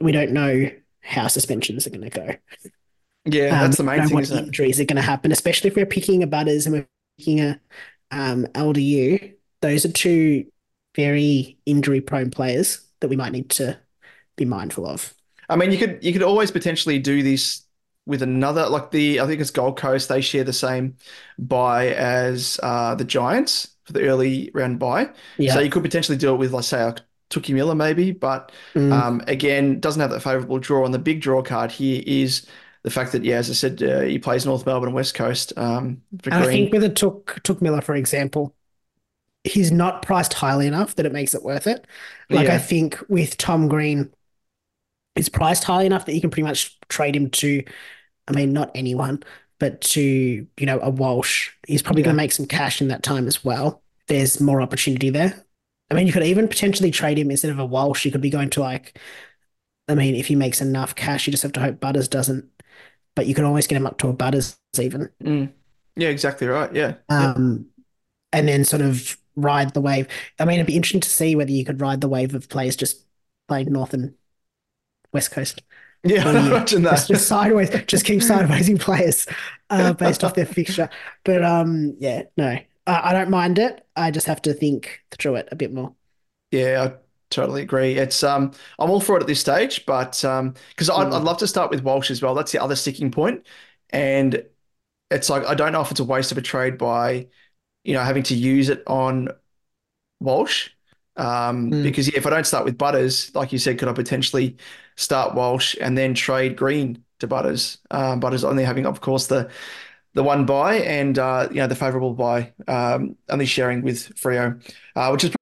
we don't know how suspensions are going to go. Yeah, Um, that's the main thing, what it? injuries are going to happen, especially if we're picking a Butters and we're picking a um, LDU. Those are two very injury prone players that we might need to be mindful of. I mean, you could you could always potentially do this with another, like the I think it's Gold Coast. They share the same bye as uh, the Giants for the early round bye. Yeah. So you could potentially do it with, let's say, like Tookie Miller maybe, but Mm. um, again, doesn't have that favourable draw. And the big draw card here is the fact that, yeah, as I said, uh, he plays North Melbourne and West Coast um, for And I think with a Touk Touk Miller, for example, he's not priced highly enough that it makes it worth it. Like Yeah. I think with Tom Green, he's priced high enough that you can pretty much trade him to, I mean, not anyone, but to, you know, a Walsh. He's probably Yeah. going to make some cash in that time as well. There's more opportunity there. I mean, you could even potentially trade him instead of a Walsh. You could be going to like, I mean, if he makes enough cash, you just have to hope Butters doesn't. But you can always get him up to a Butters even. Mm. Yeah, exactly right. Yeah. Yeah. um, and then sort of ride the wave. I mean, it'd be interesting to see whether you could ride the wave of players just playing North and West Coast. Yeah, you imagine that. just, sideways, just keep sidewaysing players uh, based off their fixture. But um, yeah, no, I, I don't mind it. I just have to think through it a bit more. Yeah, I totally agree. It's um, I'm all for it at this stage, but um, because I'd, Mm. I'd love to start with Walsh as well. That's the other sticking point, and it's like I don't know if it's a waste of a trade by, you know, having to use it on Walsh. Um, Mm. because yeah, if I don't start with Butters, like you said, could I potentially start Walsh and then trade Green to Butters? Um, Butters only having, of course, the the one bye and uh, you know, the favorable bye, um, only sharing with Freo, uh, which is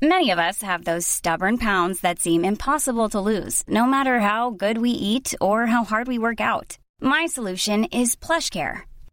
Many of us have those stubborn pounds that seem impossible to lose, no matter how good we eat or how hard we work out. My solution is PlushCare.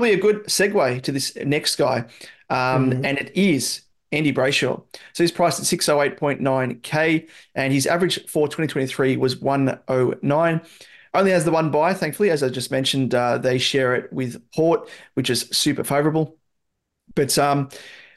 Probably a good segue to this next guy, um, and it is Andy Brayshaw. So he's priced at 608.9k, and his average for 2023 was 109. Only has the one bye, thankfully, as I just mentioned. Uh, they share it with Port, which is super favorable. But um,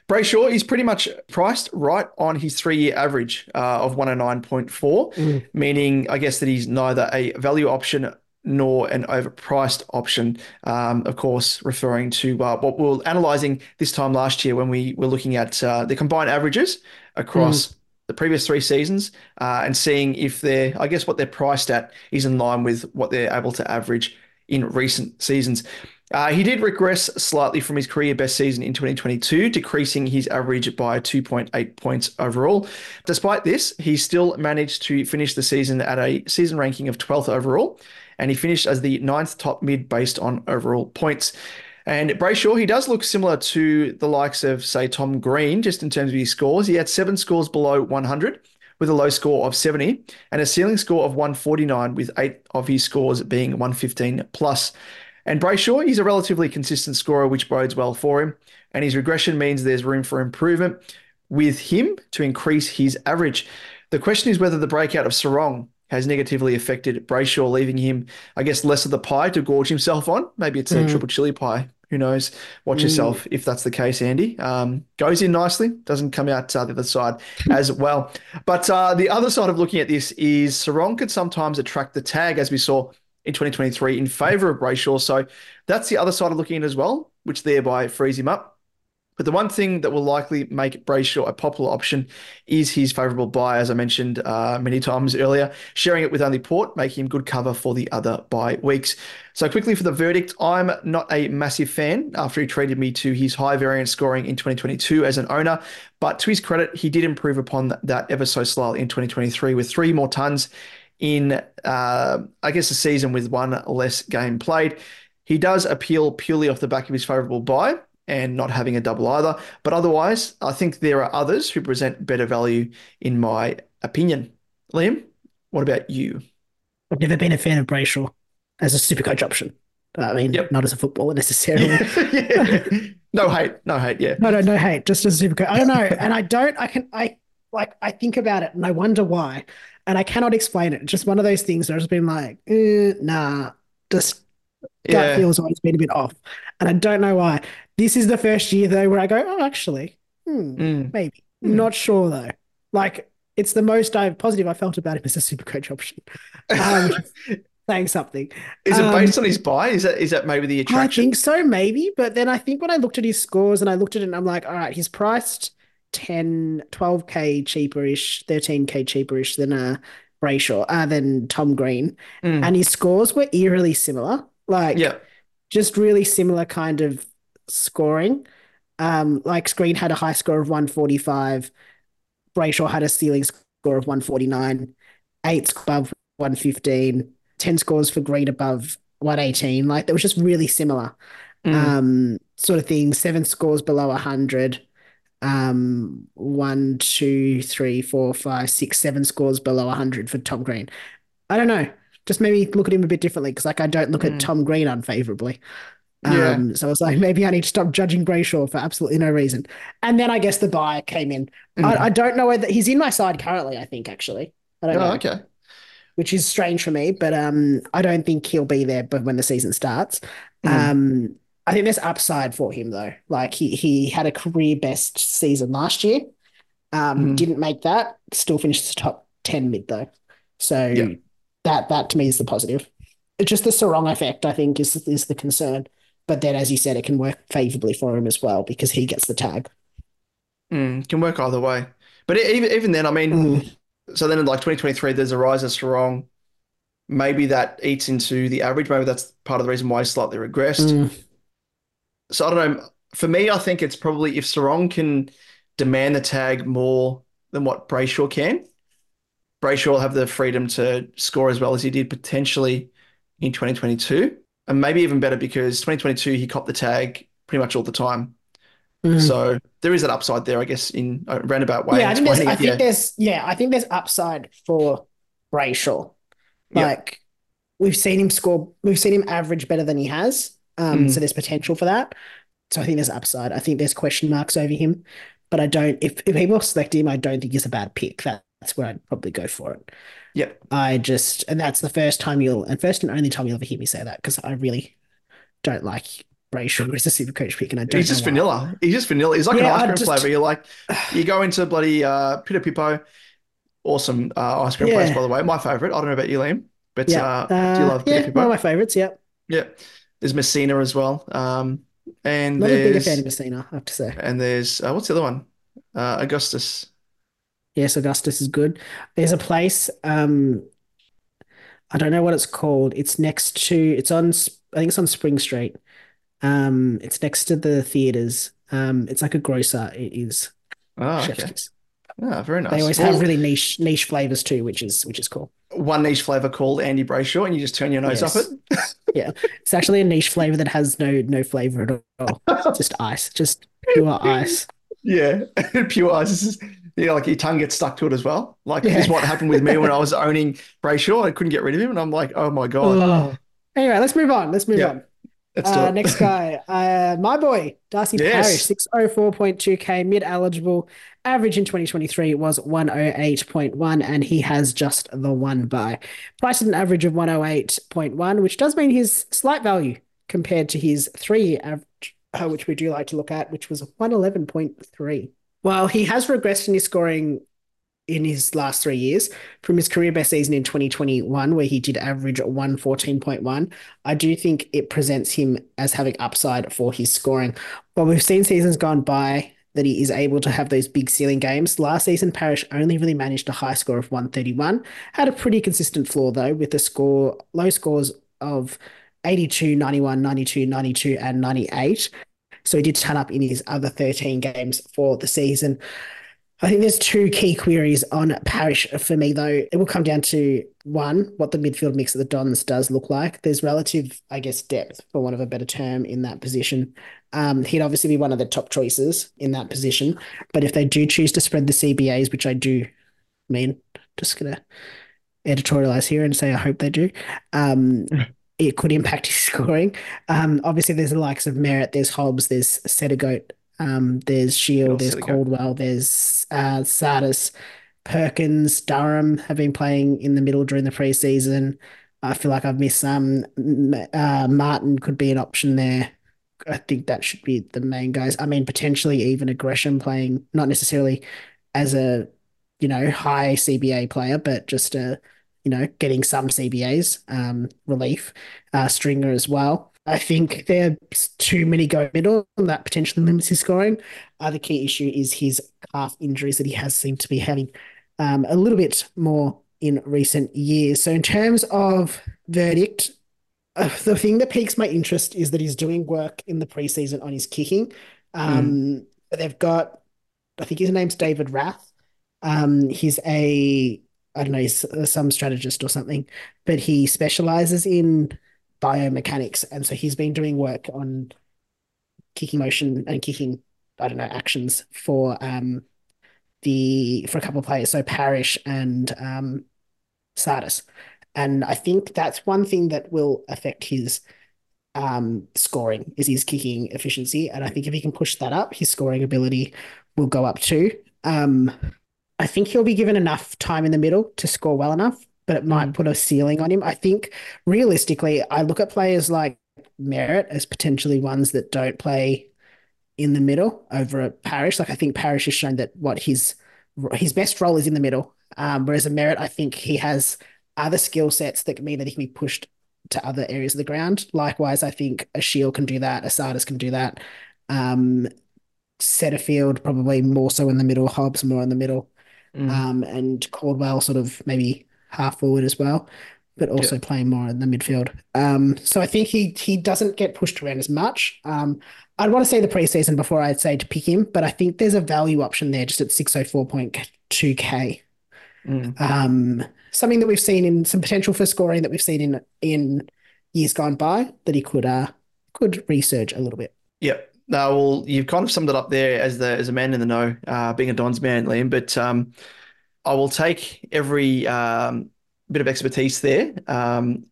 Brayshaw is pretty much priced right on his three-year average uh, of 109.4, meaning I guess that he's neither a value option nor an overpriced option. Um, of course, referring to uh, what we were analyzing this time last year when we were looking at uh, the combined averages across the previous three seasons uh, and seeing if they're, I guess, what they're priced at is in line with what they're able to average in recent seasons. Uh, he did regress slightly from his career best season in 2022, decreasing his average by 2.8 points overall. Despite this, he still managed to finish the season at a season ranking of 12th overall, and he finished as the ninth top mid based on overall points. And Brayshaw, he does look similar to the likes of, say, Tom Green, just in terms of his scores. He had seven scores below 100 with a low score of 70 and a ceiling score of 149 with eight of his scores being 115 plus. And Brayshaw, he's a relatively consistent scorer, which bodes well for him. And his regression means there's room for improvement with him to increase his average. The question is whether the breakout of Serong has negatively affected Brayshaw, leaving him, I guess, less of the pie to gorge himself on. Maybe it's a triple chili pie. Who knows? Watch yourself if that's the case, Andy. Um, goes in nicely, doesn't come out uh, the other side as well. But uh, the other side of looking at this is Serong could sometimes attract the tag, as we saw in 2023, in favour of Brayshaw. So that's the other side of looking at it as well, which thereby frees him up. But the one thing that will likely make Brayshaw a popular option is his favourable bye, as I mentioned uh, many times earlier, sharing it with only Port, making him good cover for the other bye weeks. So quickly for the verdict, I'm not a massive fan after he treated me to his high variance scoring in 2022 as an owner, but to his credit, he did improve upon that ever so slightly in 2023 with three more tons in, uh, I guess, a season with one less game played. He does appeal purely off the back of his favourable bye and not having a double either. But otherwise, I think there are others who present better value, in my opinion. Liam, what about you? I've never been a fan of Brayshaw as a super coach option. I mean, Yep. not as a footballer necessarily. Yeah. No hate, no hate. Yeah, No, no, no hate. Just as a super coach. I don't know, and I don't. I can. I like. I think about it, and I wonder why, and I cannot explain it. Just one of those things. That I've just been like, eh, nah. Just gut yeah. feels always been a bit off, and I don't know why. This is the first year though where I go, oh, actually, hmm, Mm. maybe. Hmm. Not sure though. Like it's the most I positive I felt about him as a super coach option. Um, saying something. Is it Um, based on his bye? Is that is that maybe the attraction? I think so, maybe. But then I think when I looked at his scores and I looked at it and I'm like, all right, he's priced 10, 12K cheaper-ish, 13K cheaper-ish than uh Brayshaw, uh, than Tom Green. Mm. And his scores were eerily similar. Like Yeah, just really similar kind of scoring. Um, like Screen had a high score of 145. Brayshaw had a ceiling score of 149, eight above 115, 10 scores for Green above 118. Like that was just really similar. Mm. Um, sort of thing. Seven scores below 100. Um, one, two, three, four, five, six, seven scores below 100 for Tom Green. I don't know. Just maybe look at him a bit differently because, like, I don't look Mm. at Tom Green unfavorably. Yeah. Um, so I was like, maybe I need to stop judging Brayshaw for absolutely no reason. And then I guess the bye came in. Mm. I, I don't know whether he's in my side currently, I think, actually. I don't Oh, know, okay. which is strange for me, but um, I don't think he'll be there but when the season starts. Mm. Um, I think there's upside for him though. Like he he had a career best season last year. Um, Mhm. didn't make that, still finished the top 10 mid though. So Yeah. that that to me is the positive. It's just the Serong effect, I think, is is the concern. But then, as you said, it can work favorably for him as well because he gets the tag. Mm. Can work either way. But even even then, I mean, Mm. so then in like 2023, there's a rise of Serong. maybe that eats into the average. Maybe that's part of the reason why he's slightly regressed. Mm. So I don't know. For me, I think it's probably if Serong can demand the tag more than what Brayshaw can, Brayshaw will have the freedom to score as well as he did potentially in 2022. And maybe even better because 2022 he copped the tag pretty much all the time. Mm. So there is that upside there, I guess, in a roundabout way. Yeah, I think there's, I it, think yeah. there's, yeah, I think there's upside for Brayshaw. Like we've seen him score, we've seen him average better than he has. Um, Mm. so there's potential for that. So I think there's upside. I think there's question marks over him, but I don't. If, if people select him, I don't think he's a bad pick. That, that's where I'd probably go for it. Yeah. I just, and that's the first time you'll, and first and only time you'll ever hear me say that because I really don't like Brayshaw as a super coach pick, and I don't. He's just know why. vanilla. He's just vanilla. He's like Yeah, an ice cream just- flavor. You're like, you go into bloody uh, Pidapipó, awesome uh, ice cream place, by the way. My favorite. I don't know about you, Liam, but Yeah, uh, do you uh, love Pita yeah, Pippo? one of my favorites. Yeah, Yeah. There's Messina as well. Um, and not a bigger there's fan of Messina, I have to say. and there's uh, what's the other one? Uh, Augustus. Yes, Augustus is good. There's a place, um, I don't know what it's called. It's next to, it's on, I think it's on Spring Street. Um, it's next to the theaters. Um, it's like a grocer. It is Oh, okay. Ah, very nice. They always Well, have really niche niche flavors too, which is which is cool. one niche flavor called Andy Brayshaw, and you just turn your nose Yes. up it. Yeah, it's actually a niche flavor that has no no flavor at all. Just ice, just pure ice. Yeah, pure ice. This is, yeah, like your tongue gets stuck to it as well. Like Yeah. this is what happened with me when I was owning Brayshaw. I couldn't get rid of him, and I'm like, oh my god. Ugh. Anyway, let's move on. Let's move Yeah. on. Let's Uh, next guy, uh, my boy, Darcy Yes. Parish, 604.2K, mid eligible. Average in 2023 was 108.1, and he has just the one bye. Priced at an average of 108.1, which does mean his slight value compared to his three year average, uh, which we do like to look at, which was 111.3. While he has regressed in his scoring in his last three years from his career best season in 2021, where he did average 114.1. I do think it presents him as having upside for his scoring. Well, we've seen seasons gone by that he is able to have those big ceiling games. Last season, Parish only really managed a high score of 131. Had a pretty consistent floor though, with a score low scores of 82, 91, 92, 92, and 98. So he did turn up in his other 13 games for the season. I think there's two key queries on Parish for me, though. It will come down to one, what the midfield mix of the Dons does look like. There's relative, I guess, depth, for want of a better term, in that position. Um, he'd obviously be one of the top choices in that position. But if they do choose to spread the CBAs, which I do mean, just going to editorialize here and say I hope they do, um, it could impact his scoring. Um, obviously, there's the likes of Merrett, there's Hobbs, there's Setterfield, um, there's Shiel, there's. Caldwell, there's uh, Tsatas, Perkins, Durham have been playing in the middle during the preseason. I feel like I've missed some. Uh, Martin could be an option there. I think that should be the main guys. I mean, potentially even aggression playing, not necessarily as a, you know, high CBA player, but just a, you know, getting some CBAs um, relief. Uh, Stringer as well. I think there's too many go middle, and that potentially limits his scoring. The key issue is his calf injuries that he has seemed to be having um, a little bit more in recent years. So, in terms of verdict, uh, the thing that piques my interest is that he's doing work in the preseason on his kicking. Um, They've got, I think his name's David Rath. Um, he's a, I don't know, he's some strategist or something, but he specializes in biomechanics. And so he's been doing work on kicking motion and kicking, I don't know, actions for um the for a couple of players, so Parish and um Tsatas. And I think that's one thing that will affect his um scoring is his kicking efficiency. And I think if he can push that up, his scoring ability will go up too. Um I think he'll be given enough time in the middle to score well enough, but it might put a ceiling on him. I think realistically, I look at players like Merrett as potentially ones that don't play in the middle over a Parish. Like I think Parish has shown that what his his best role is in the middle. Um, whereas a Merrett, I think he has other skill sets that mean that he can be pushed to other areas of the ground. Likewise, I think a Shiel can do that, a Tsatas can do that. Um, Setterfield probably more so in the middle, Hobbs more in the middle, Mm. um, and Caldwell sort of maybe half forward as well. but also playing more in the midfield. Um, so I think he he doesn't get pushed around as much. Um, I'd want to say the preseason before I'd say to pick him, but I think there's a value option there just at 604.2k. Mm. Um, something that we've seen in some potential for scoring that we've seen in in years gone by that he could uh could research a little bit. Yep. No, well, you've kind of summed it up there as the as a man in the know, uh, being a Don's man, Liam. But um, I will take every um, bit of expertise there. Um,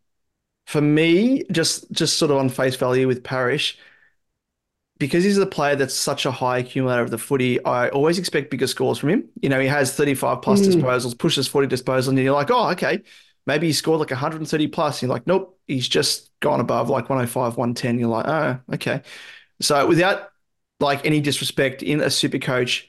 for me, just just sort of on face value with Parish, because he's a player that's such a high accumulator of the footy, I always expect bigger scores from him. You know, he has 35 plus Mm. disposals, pushes 40 disposals, and you're like, oh, okay, maybe he scored like 130 plus. You're like, nope, he's just gone above like 105, 110. You're like, oh, okay. So without like any disrespect in a super coach,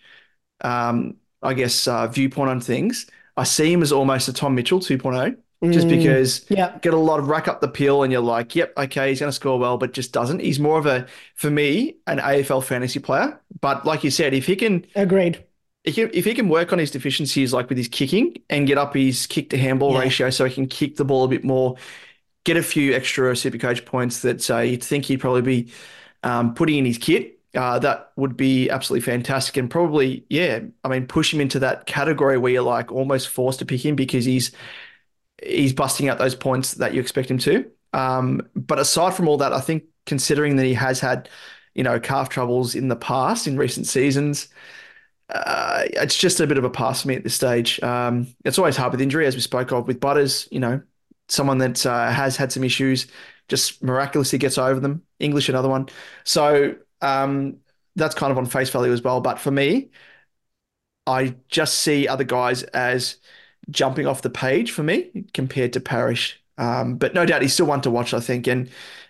um, I guess, uh, viewpoint on things, I see him as almost a Tom Mitchell 2.0, just Mm, because Yeah. get a lot of rack up the peel and you're like, yep, okay, he's going to score well, but just doesn't. He's more of a, for me, an AFL fantasy player. But like you said, if he can, Agreed. if he, if he can work on his deficiencies, like with his kicking and get up his kick to handball Yeah. ratio so he can kick the ball a bit more, get a few extra super coach points that uh, you'd think he'd probably be um, putting in his kit. Uh, that would be absolutely fantastic and probably, yeah, I mean, push him into that category where you're like almost forced to pick him because he's he's busting out those points that you expect him to. Um, but aside from all that, I think considering that he has had, you know, calf troubles in the past in recent seasons, uh, it's just a bit of a pass for me at this stage. Um, it's always hard with injury, as we spoke of with Butters. You know, someone that uh, has had some issues just miraculously gets over them. English, another one. So um, that's kind of on face value as well. But for me, I just see other guys as jumping off the page for me compared to Parish. Um, but no doubt he's still one to watch, I think. And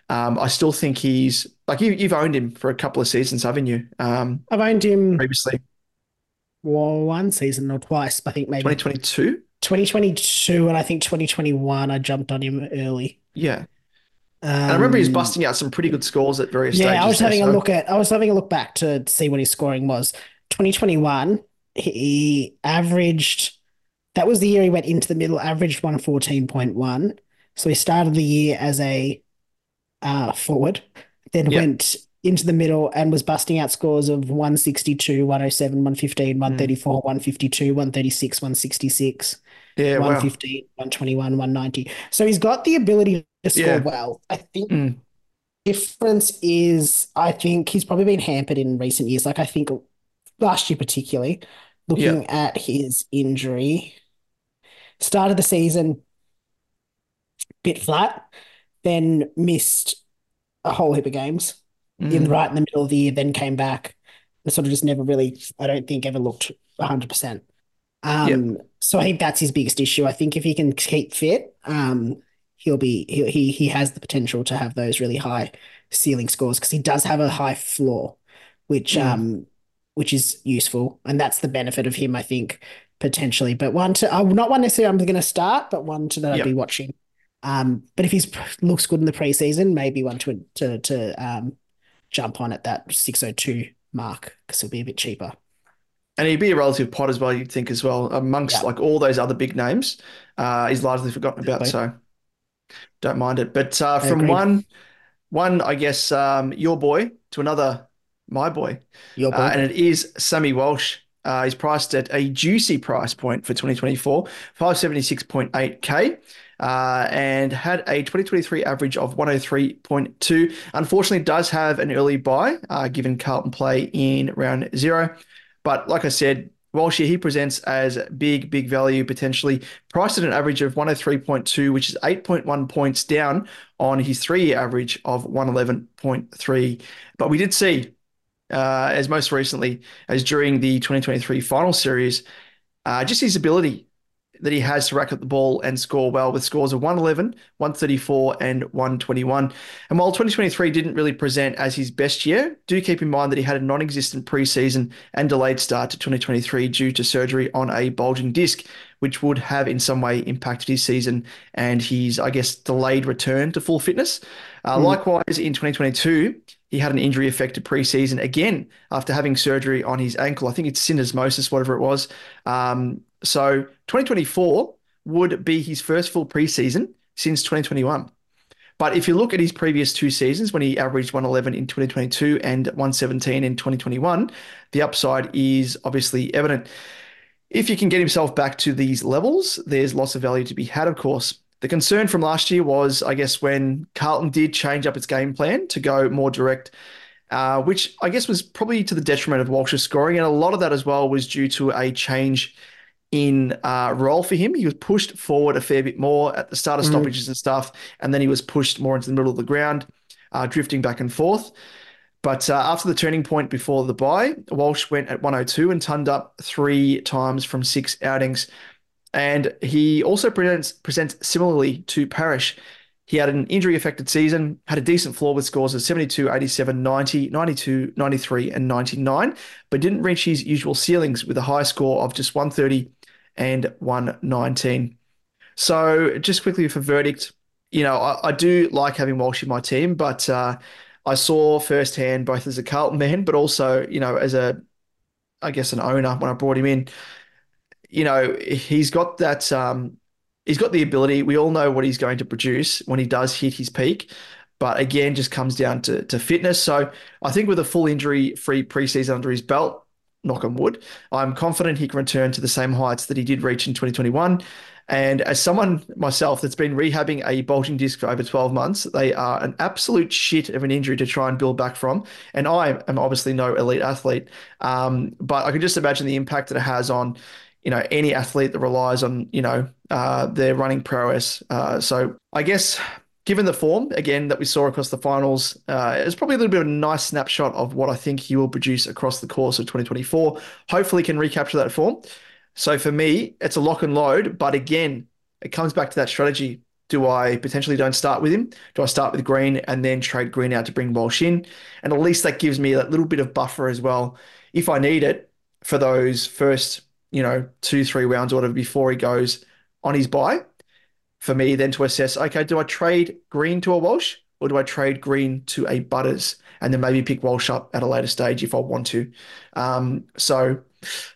um, I still think he's like you, you've owned him for a couple of seasons, haven't you? Um, I've owned him previously, one season or twice, I think maybe 2022. 2022 and I think 2021 I jumped on him early. Yeah. And I remember he's Um, busting out some pretty good scores at various Yeah, stages. I was there, having a so- look at I was having a look back to see what his scoring was. 2021, he averaged that was the year he went into the middle, averaged 114.1. So he started the year as a uh, forward, then Yep. went into the middle and was busting out scores of 162, 107, 115, Hmm. 134, 152, 136, 166. Yeah, wow. 115, 121, 190. So he's got the ability to score Yeah. well. I think Mm. difference is I think he's probably been hampered in recent years. Like I think last year particularly, looking at his injury, started the season bit flat, then missed a whole heap of games in Mm. right in the middle of the year, then came back and sort of just never really, I don't think ever looked 100%. Um, so I think that's his biggest issue. I think if he can keep fit, um, he'll be he he he has the potential to have those really high ceiling scores because he does have a high floor, which Mm. um which is useful, and that's the benefit of him, I think, potentially. But one to uh, not one necessarily I'm going to start, but one to that I'll be watching. Um, but if he's looks good in the preseason, maybe one to to to um jump on at that 602 mark because he'll be a bit cheaper. And he'd be a relative pot as well, you'd think as well, amongst Yeah. like all those other big names. Uh, he's largely forgotten about, Exactly. so don't mind it. But uh, from one, one, I guess, um, your boy to another, my boy, Your boy. uh, and it is Sammy Walsh. Uh, he's priced at a juicy price point for 2024, 576.8k, uh, and had a 2023 average of 103.2. Unfortunately, does have an early bye, uh, given Carlton play in round zero. But like I said, Walsh here, he presents as big, big value potentially, priced at an average of 103.2, which is 8.1 points down on his three year average of 111.3. But we did see uh, as most recently as during the 2023 final series, uh, just his ability that he has to rack up the ball and score well with scores of 111, 134, and 121. And while 2023 didn't really present as his best year, do keep in mind that he had a non existent preseason and delayed start to 2023 due to surgery on a bulging disc, which would have in some way impacted his season and his, I guess, delayed return to full fitness. Uh, Likewise, in 2022, he had an injury affected preseason again after having surgery on his ankle. I think it's syndesmosis, whatever it was. Um, so 2024 would be his first full preseason since 2021. But if you look at his previous two seasons, when he averaged 111 in 2022 and 117 in 2021, the upside is obviously evident. If you can get himself back to these levels, there's lots of value to be had, of course. The concern from last year was, I guess, when Carlton did change up its game plan to go more direct, uh, which I guess was probably to the detriment of Walsh's scoring. And a lot of that as well was due to a change in uh, role for him. He was pushed forward a fair bit more at the start of stoppages mm. and stuff, and then he was pushed more into the middle of the ground, uh, drifting back and forth. But uh, after the turning point before the bye, Walsh went at 102 and turned up three times from six outings. And he also presents, presents similarly to Parish. He had an injury affected season, had a decent floor with scores of 72, 87, 90, 92, 93, and 99, but didn't reach his usual ceilings with a high score of just 130 and 119. So just quickly for verdict, you know, I, I do like having Walsh in my team, but uh, I saw firsthand both as a Carlton man, but also, you know, as a, I guess, an owner when I brought him in. You know, he's got that. Um, he's got the ability. We all know what he's going to produce when he does hit his peak. But again, just comes down to, to fitness. So I think with a full injury free preseason under his belt, knock on wood. I'm confident he can return to the same heights that he did reach in 2021. And as someone myself that's been rehabbing a bulging disc for over 12 months, they are an absolute shit of an injury to try and build back from. And I am obviously no elite athlete, um, but I can just imagine the impact that it has on, you know, any athlete that relies on, you know, uh, their running prowess. Uh, so I guess given the form again that we saw across the finals, uh, it's probably a little bit of a nice snapshot of what I think he will produce across the course of 2024. Hopefully, can recapture that form. So for me, it's a lock and load. But again, it comes back to that strategy. Do I potentially don't start with him? Do I start with Green and then trade Green out to bring Walsh in? And at least that gives me that little bit of buffer as well, if I need it for those first, you know, two, three rounds or whatever before he goes on his bye for me then to assess okay, do I trade Green to a Walsh or do I trade Green to a Butters and then maybe pick Walsh up at a later stage if I want to? Um, so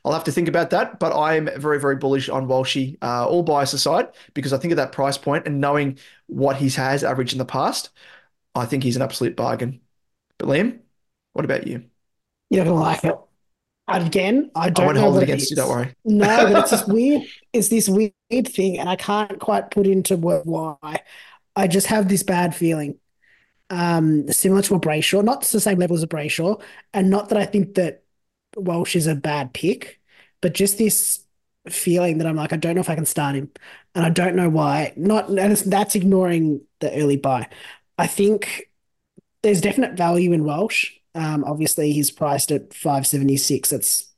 I'll have to think about that, but I'm very, very bullish on Walshy, uh, all bias aside, because I think at that price point and knowing what he's has averaged in the past, I think he's an absolute bargain. But Liam, what about you? You're not gonna like it. Again, I don't I won't hold it against you. Don't worry. No, but it's this weird. It's this weird thing, and I can't quite put into word why. I just have this bad feeling, um, similar to a Brayshaw, not to the same level as a Brayshaw, and not that I think that Walsh is a bad pick, but just this feeling that I'm like, I don't know if I can start him, and I don't know why. Not and that's ignoring the early bye. I think there's definite value in Walsh. Um, obviously, he's priced at 576. That's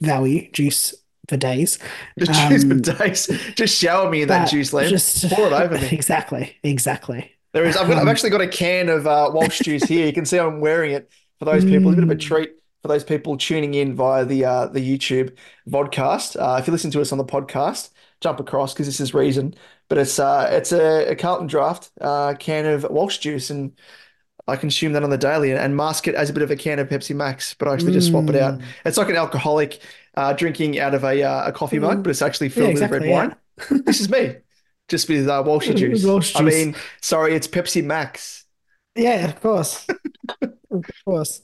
value juice for days. Just um, juice for days. Just shower me in that juice, Lamb. Just pour it over me. Exactly. Exactly. There is. I've, got, I've actually got a can of uh, Walsh juice here. You can see I'm wearing it for those people. A bit of a mm. treat for those people tuning in via the uh, the YouTube vodcast. Uh, if you listen to us on the podcast, jump across because this is reason. But it's uh, it's a, a Carlton Draught uh, can of Walsh juice and I consume that on the daily and, and mask it as a bit of a can of Pepsi Max, but I actually just swap it out. Mm. It's like an alcoholic uh, drinking out of a uh, a coffee mug, but it's actually filled yeah, exactly, with red yeah. wine. this is me, just with uh, Walsh juice. Walsh juice. I mean, sorry, it's Pepsi Max. Yeah, of course, of course.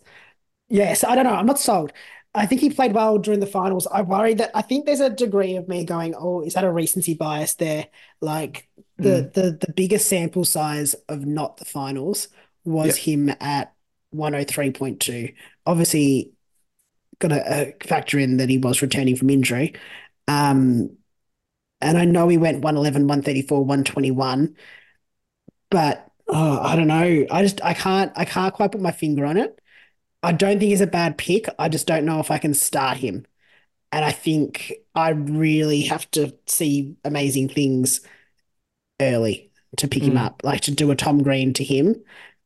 Yes, I don't know. I'm not sold. I think he played well during the finals. I worry that I think there's a degree of me going, oh, is that a recency bias there? Like the mm. the the biggest sample size of not the finals was yep. him at 103.2. Obviously, got to uh, factor in that he was returning from injury. Um, and I know he went 111, 134, 121, but oh, I don't know. I just I can't I can't quite put my finger on it. I don't think he's a bad pick. I just don't know if I can start him. And I think I really have to see amazing things early to pick mm. him up, like to do a Tom Green to him.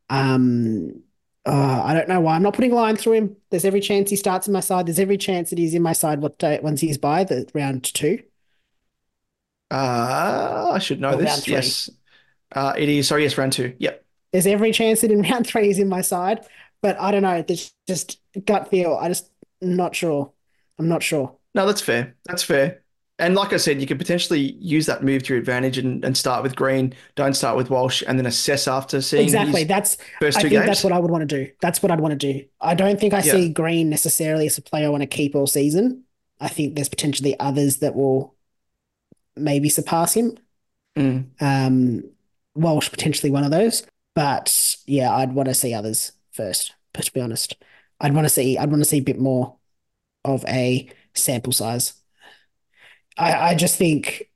Um, uh, I don't know why I'm not putting a line through him. There's every chance he starts in my side. There's every chance that he's in my side what day, once he's by the round two. Uh, I should know or this. Yes. Uh, it is. Sorry, yes, round two. Yep. There's every chance that in round three he's in my side, but I don't know. There's just gut feel. I just not sure. I'm not sure. No, that's fair. That's fair. And like I said, you could potentially use that move to your advantage and, and start with Green, don't start with Walsh, and then assess after seeing exactly. That's first I two think games. that's what I would want to do. That's what I'd want to do. I don't think I Yeah. see Green necessarily as a player I want to keep all season. I think there's potentially others that will maybe surpass him. Mm. Um, Walsh potentially one of those, but yeah, I'd want to see others first. But to be honest, I'd want to see I'd want to see a bit more of a sample size. I I just think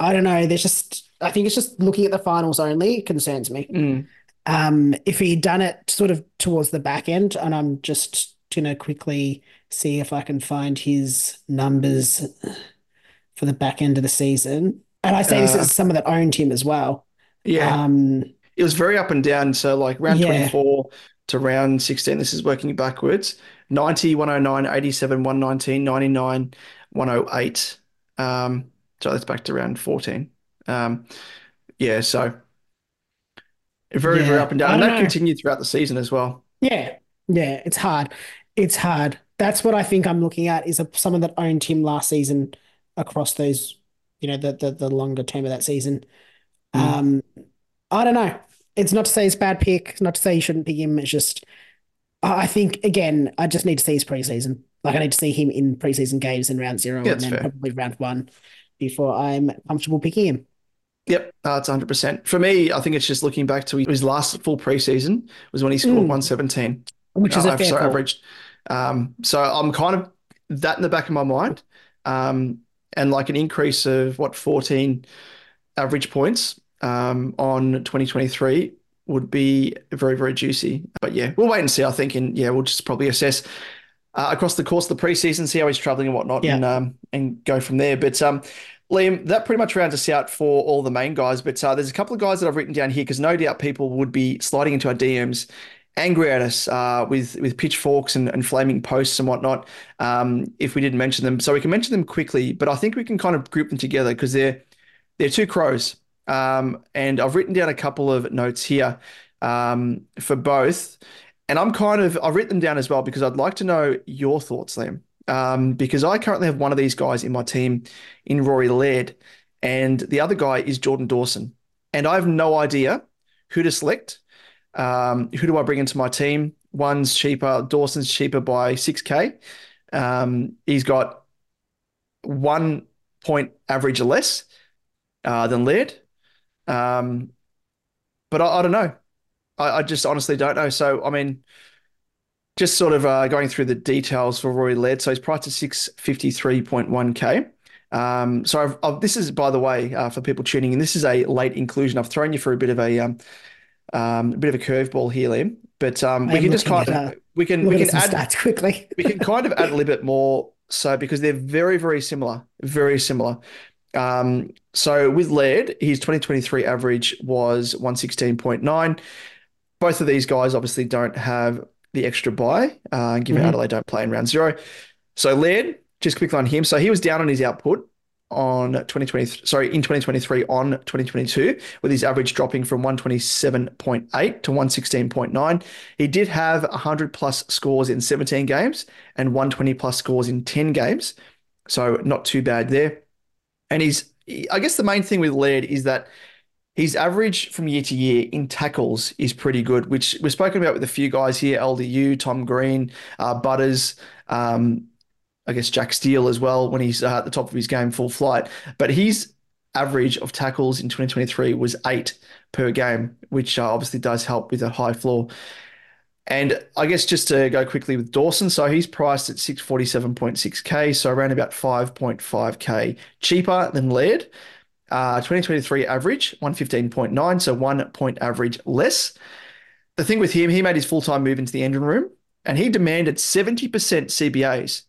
I don't know. There's just I think it's just looking at the finals only concerns me. Mm. Um, if he'd done it sort of towards the back end, and I'm just gonna quickly see if I can find his numbers for the back end of the season. And I say this Uh, as someone that owned him as well. Yeah. Um, it was very up and down. So like round Yeah. 24 to round 16, this is working backwards. 90, 109, 87, 119, 99, 108. Um, so that's back to round 14. Um, yeah, so very, very up and down. And that know. continued throughout the season as well. yeah, yeah, it's hard. It's hard. That's what I think I'm looking at is a, someone that owned him last season across those, you know, the the, the longer term of that season. Mm. Um, I don't know. It's not to say it's a bad pick. It's not to say you shouldn't pick him. It's just, I think again, I just need to see his preseason. Like I need to see him in preseason games in round zero Yeah, and then fair. probably round one before I'm comfortable picking him. Yep, uh, it's 100%. For me, I think it's just looking back to his last full preseason was when he scored Mm. 117. Which is Uh, a fair so averaged. Um, so I'm kind of that in the back of my mind, um, and like an increase of what 14 average points um, on 2023 would be very very juicy. But yeah, we'll wait and see. I think, and yeah, we'll just probably assess uh, across the course of the preseason, see how he's traveling and whatnot, Yeah. and um, and go from there. But um, Liam, that pretty much rounds us out for all the main guys. But uh, there's a couple of guys that I've written down here because no doubt people would be sliding into our DMs, angry at us uh, with with pitchforks and, and flaming posts and whatnot um, if we didn't mention them. So we can mention them quickly, but I think we can kind of group them together because they're they're two crows. Um, and I've written down a couple of notes here um, for both. And I'm kind of, I've written them down as well because I'd like to know your thoughts, Liam. Um, because I currently have one of these guys in my team in Rory Laird, and the other guy is Jordan Dawson. And I have no idea who to select. Um, who do I bring into my team? One's cheaper, Dawson's cheaper by 6K. Um, he's got one point average less uh, than Laird. Um, but I, I don't know. I, I just honestly don't know. So, I mean, just sort of uh, going through the details for Rory Laird. So he's priced at 653.1K. Um, so I've, I've, this is, by the way, uh, for people tuning in, this is a late inclusion. I've thrown you for a bit of a um, um, a bit of a curveball here, Liam. But um, we can just kind of we can we can add stats quickly. we can kind of add a little bit more so because they're very very similar very similar um, so with Laird his 2023 average was 116.9 both of these guys obviously don't have the extra buy uh, given Mhm. Adelaide don't play in round zero. So Laird just quickly on him. So he was down on his output on 2020 sorry in 2023 on 2022 with his average dropping from 127.8 to 116.9 he did have 100 plus scores in 17 games and 120 plus scores in 10 games. So not too bad there. And he's I guess the main thing with Laird is that his average from year to year in tackles is pretty good, which we've spoken about with a few guys here, LDU, Tom Green, uh, Butters, um, I guess Jack Steele as well when he's uh, at the top of his game, full flight. But his average of tackles in 2023 was eight per game, which uh, obviously does help with a high floor. And I guess just to go quickly with Dawson, so he's priced at 647.6K, so around about 5.5K cheaper than Laird. Uh, 2023 average, 115.9, so one point average less. The thing with him, he made his full-time move into the engine room and he demanded 70% CBAs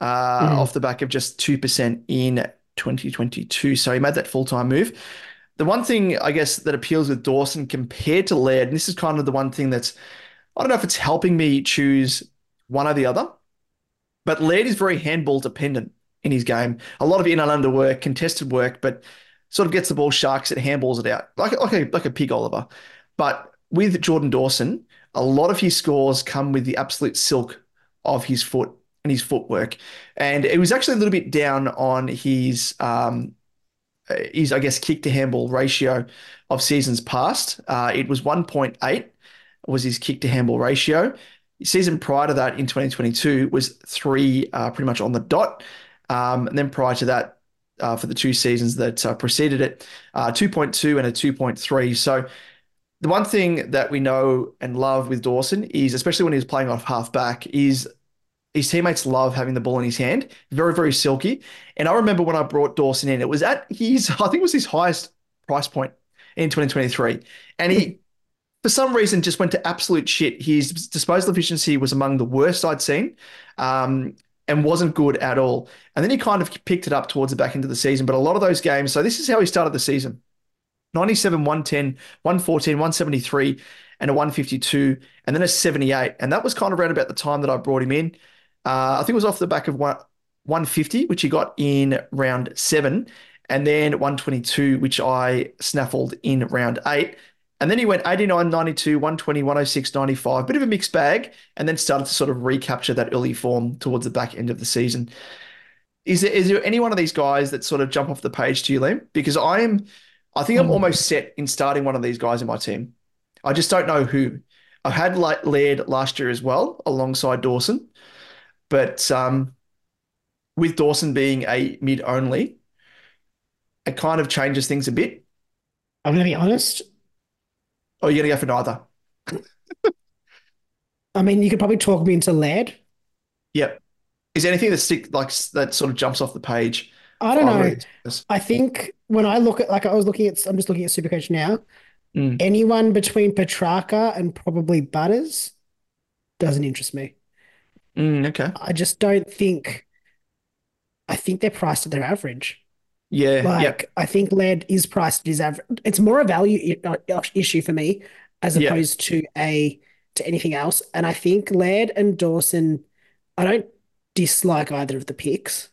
uh, Mhm. off the back of just 2% in 2022. So he made that full-time move. The one thing I guess that appeals with Dawson compared to Laird, and this is kind of the one thing that's I don't know if it's helping me choose one or the other, but Laird is very handball dependent in his game. A lot of in and under work, contested work, but sort of gets the ball, sharks it, handballs it out like like a like a pig Oliver. But with Jordan Dawson, a lot of his scores come with the absolute silk of his foot. and his footwork. And it was actually a little bit down on his um, his I guess kick to handball ratio of seasons past. Uh, it was 1.8 was his kick to handball ratio. Season prior to that in 2022 was three, uh, pretty much on the dot. Um, and then prior to that, uh, for the two seasons that uh, preceded it, uh, 2.2 and a 2.3. So the one thing that we know and love with Dawson is, especially when he's playing off half back, is his teammates love having the ball in his hand. Very, very silky. And I remember when I brought Dawson in, it was at his, I think it was his highest price point in 2023. And he, for some reason, just went to absolute shit. His disposal efficiency was among the worst I'd seen. Um, and wasn't good at all. And then he kind of picked it up towards the back end of the season. But a lot of those games, so this is how he started the season 97, 110, 114, 173, and a 152, and then a 78. And that was kind of around about the time that I brought him in. Uh, I think it was off the back of one, 150, which he got in round seven, and then 122, which I snaffled in round eight. And then he went 89, 92, 120, 106, 95, bit of a mixed bag, and then started to sort of recapture that early form towards the back end of the season. Is there, is there any one of these guys that sort of jump off the page to you, Liam? Because I am, I think I'm almost set in starting one of these guys in my team. I just don't know who. I had like Laird last year as well, alongside Dawson, but um, with Dawson being a mid only, it kind of changes things a bit. I'm going to be honest. Or you're going to go for neither? I mean, you could probably talk me into Laird. Yep. Is there anything that stick like that sort of jumps off the page? I don't know. I think when I look at like I was looking at I'm just looking at Supercoach now. Mm. Anyone between Petracca and probably Butters doesn't interest me. Mm, okay. I just don't think I think they're priced at their average. Yeah. Like. I think Laird is priced at his average. It's more a value issue for me as Yeah. opposed to a to anything else. And I think Laird and Dawson, I don't dislike either of the picks.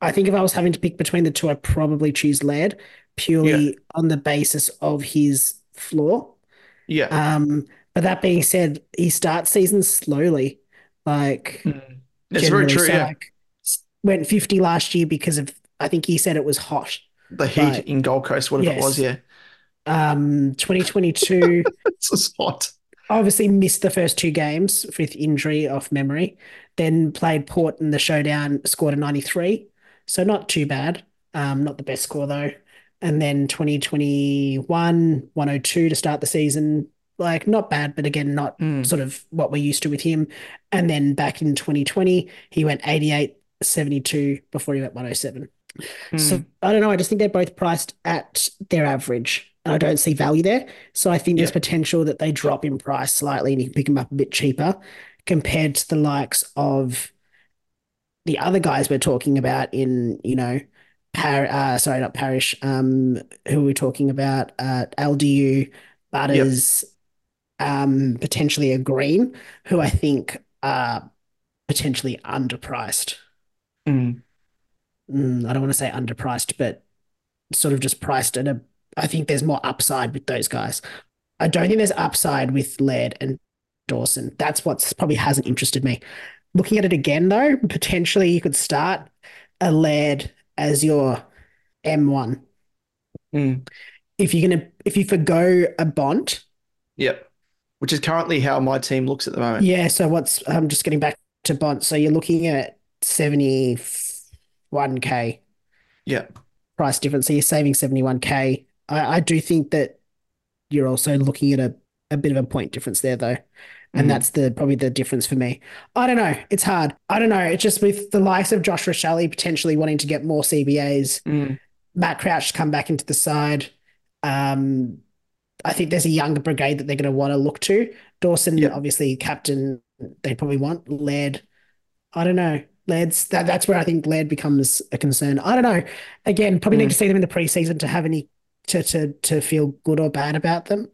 I think if I was having to pick between the two, I'd probably choose Laird purely on the basis of his floor. Yeah. Um, but that being said, he starts season slowly. Like That's very true. so, Yeah. like, went 50 last year because of I think he said it was hot. The heat Right. in Gold Coast, whatever it was. Yeah. Um, 2022 It's just hot. obviously missed the first two games with injury off memory. Then played Port in the showdown, scored a 93. So not too bad. Um, not the best score though. And then 2021, 102 to start the season. Like not bad, but again, not Mm. sort of what we're used to with him. And then back in 2020, he went 88, 72 before he went 107. So Mm. I don't know. I just think they're both priced at their average. And I don't see value there. So I think there's potential that they drop in price slightly and you can pick them up a bit cheaper compared to the likes of the other guys we're talking about in, you know, Par uh, sorry, not Parish. Um, who are we talking about? Uh, LDU, Butters, um, potentially a Green, who I think are potentially underpriced. Mm. Mm, I don't want to say underpriced, but sort of just priced at a. I think there's more upside with those guys. I don't think there's upside with Laird and Dawson. That's what's probably hasn't interested me. Looking at it again, though, potentially you could start a Laird as your M1. Mm. If you're gonna, if you forgo a Bont, Yep. Which is currently how my team looks at the moment. yeah. So what's I'm just getting back to Bont. So you're looking at seventy one k Yeah. price difference. So you're saving 71k. I, I do think that you're also looking at a, a bit of a point difference there though. And Mhm. that's the probably the difference for me. I don't know. It's hard. I don't know. It's just with the likes of Josh Rachele potentially wanting to get more CBAs, Mm. Matt Crouch to come back into the side. Um, I think there's a younger brigade that they're going to want to look to. Dawson, Yeah. obviously, captain, they probably want. Laird, I don't know. Laird's that, that's where I think Laird becomes a concern. I don't know. Again, probably need Mm. to see them in the preseason to have any to to to feel good or bad about them.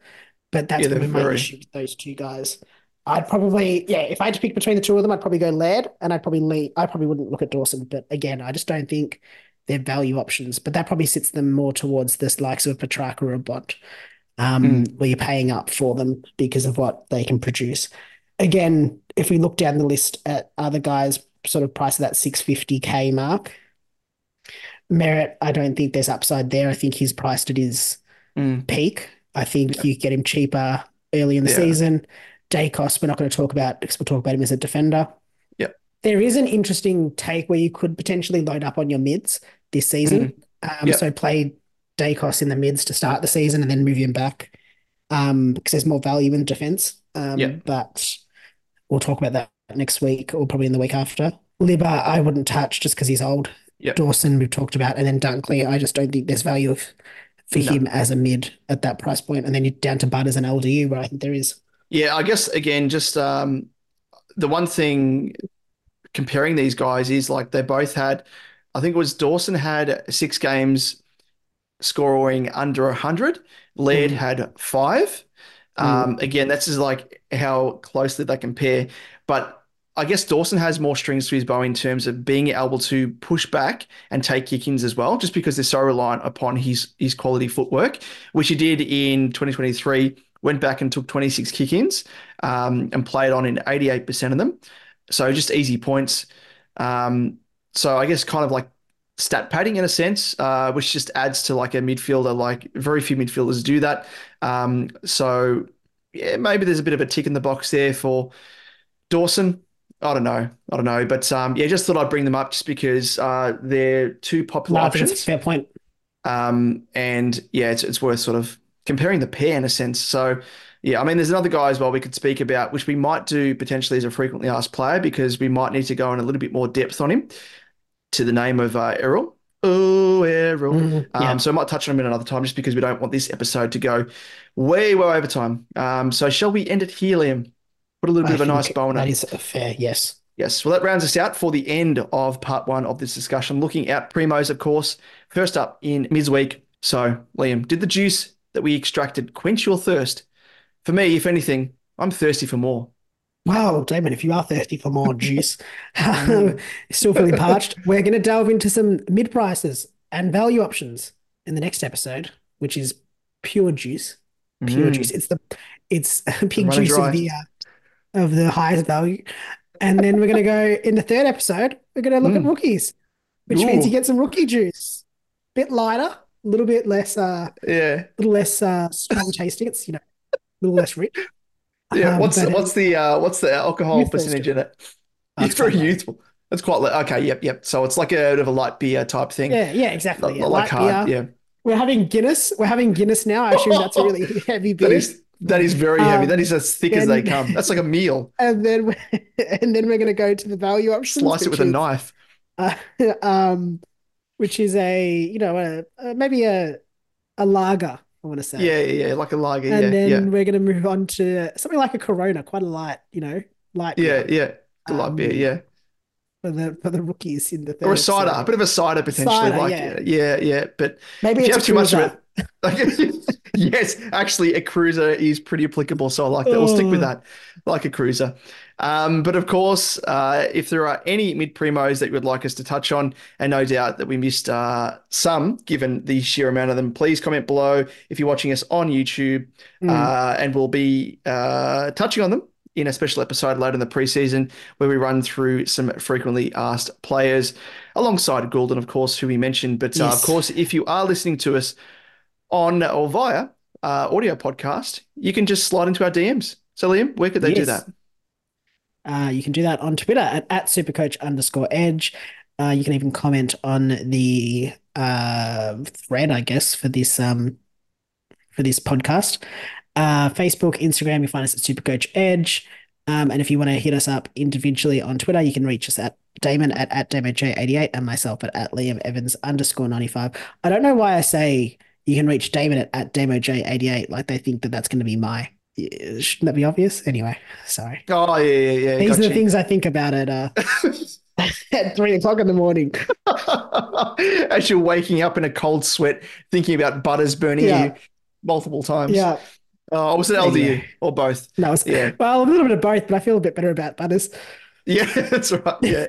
But that's Yeah, probably my issue with those two guys. I'd probably yeah, if I had to pick between the two of them, I'd probably go Laird, and I'd probably leave, I probably wouldn't look at Dawson. But again, I just don't think they're value options. But that probably sits them more towards this likes of a Petracca or a Bont, um, where you're paying up for them because of what they can produce. Again, if we look down the list at other guys, sort of price of that 650k mark. Merrett, I don't think there's upside there. I think he's priced at his Mm. peak. I think you get him cheaper early in the Yeah. season. Daicos, we're not going to talk about because we'll talk about him as a defender. Yep. There is an interesting take where you could potentially load up on your mids this season. Um, Yep. So play Daicos in the mids to start the season and then move him back um, because there's more value in defense. Um, Yep. But we'll talk about that next week or probably in the week after. Libba, I wouldn't touch just because he's old. Yep. Dawson, we've talked about, and then Dunkley. I just don't think there's value of, for No. him as a mid at that price point. And then you're down to Butters and LDU, where I think there is. Yeah, I guess again, just um, the one thing comparing these guys is like they both had, I think it was Dawson had six games scoring under 100. Laird Mm. had five. Um, again, that's just like how closely they compare. But I guess Dawson has more strings to his bow in terms of being able to push back and take kick-ins as well, just because they're so reliant upon his his quality footwork, which he did in 2023. Went back and took 26 kick-ins um, and played on in 88% of them. So just easy points. Um, so I guess kind of like stat padding in a sense, uh, which just adds to like a midfielder. Like very few midfielders do that. Um, so yeah, maybe there's a bit of a tick in the box there for Dawson. I don't know. I don't know. But um, yeah, just thought I'd bring them up just because uh, they're two popular No, I think it's a options. fair point. Um, and yeah, it's, it's worth sort of comparing the pair in a sense. So yeah, I mean, there's another guy as well we could speak about, which we might do potentially as a frequently asked player because we might need to go in a little bit more depth on him to the name of uh, Errol. Oh, Errol. Mhm, Um, so I might touch on him in another time just because we don't want this episode to go way, way over time. Um, so shall we end it here, Liam? Put a little I bit of a nice bow on That it. is fair, yes. Yes, well, that rounds us out for the end of part one of this discussion. Looking at premos, of course. First up in midweek. So, Liam, did the juice that we extracted quench your thirst? For me, if anything, I'm thirsty for more. Wow, Damon, if you are thirsty for more juice, still feeling parched, we're going to delve into some mid prices and value options in the next episode, which is pure juice. Pure Mm. juice. It's the it's pig juice of the uh, of the highest value. And then we're going to go in the third episode. We're going to look at Mm. rookies, which means you get some rookie juice. Bit lighter, a little bit less, uh, Yeah, a little less uh, strong tasting. It's you know, a little less rich. yeah. Um, what's what's the uh, what's the alcohol percentage in it? Oh, It's very youthful. It's quite li- okay. Yep, yep. So it's like a bit of a light beer type thing. Yeah, yeah, exactly. Not, Yeah, not like light hard. beer. Yeah, We're having Guinness. We're having Guinness now. I assume that's a really heavy that beer. is that is very heavy. Um, That is as thick as they come. That's like a meal. And then and then we're going to go to the value options, Slice it with a knife. uh, um, which is a you know a, a maybe a a lager. I want to say. Yeah, yeah, yeah, like a lager. And yeah, then yeah. we're going to move on to something like a Corona, quite a light, you know, light Yeah, beer yeah. The light Um, beer, yeah. for the for the rookies in the third Or a cider, episode. a bit of a cider potentially. Cider, like yeah. yeah, yeah. But Maybe if you it's have too much of it, like, yes, actually, a cruiser is pretty applicable. So I like that. We'll stick with Oh. that, like a cruiser. Um, but of course, uh, if there are any mid premos that you would like us to touch on, and no doubt that we missed uh, some, given the sheer amount of them, please comment below if you're watching us on YouTube, Mm. uh, and we'll be uh, touching on them in a special episode later in the preseason where we run through some frequently asked players alongside Gulden, of course, who we mentioned. But uh, of course, if you are listening to us on or via uh, audio podcast, you can just slide into our DMs. So, Liam, where could they do that? Uh, you can do that on Twitter at, at supercoach underscore edge. Uh, you can even comment on the uh, thread, I guess, for this um for this podcast. Uh, Facebook, Instagram, you find us at Supercoach Edge. Um, and if you want to hit us up individually on Twitter, you can reach us at Damon at, at DamoJ88 and myself at, at Liam Evans underscore 95. I don't know why I say you can reach Damon at, at DamoJ88 like they think that that's going to be my. Shouldn't that be obvious? Anyway, sorry. Oh, yeah, yeah, yeah. These got are the things I think about at uh, at three o'clock in the morning. As you're waking up in a cold sweat, thinking about butters burning Yeah. you multiple times. Yeah, Oh, was it LDU Anyway. or both? no, it's, Yeah. well, a little bit of both, but I feel a bit better about Butters. Yeah, that's right. Yeah.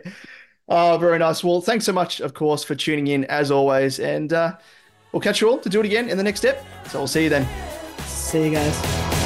Oh, very nice. Well, thanks so much, of course, for tuning in as always. And uh, we'll catch you all to do it again in the next step. So we'll see you then. See you guys.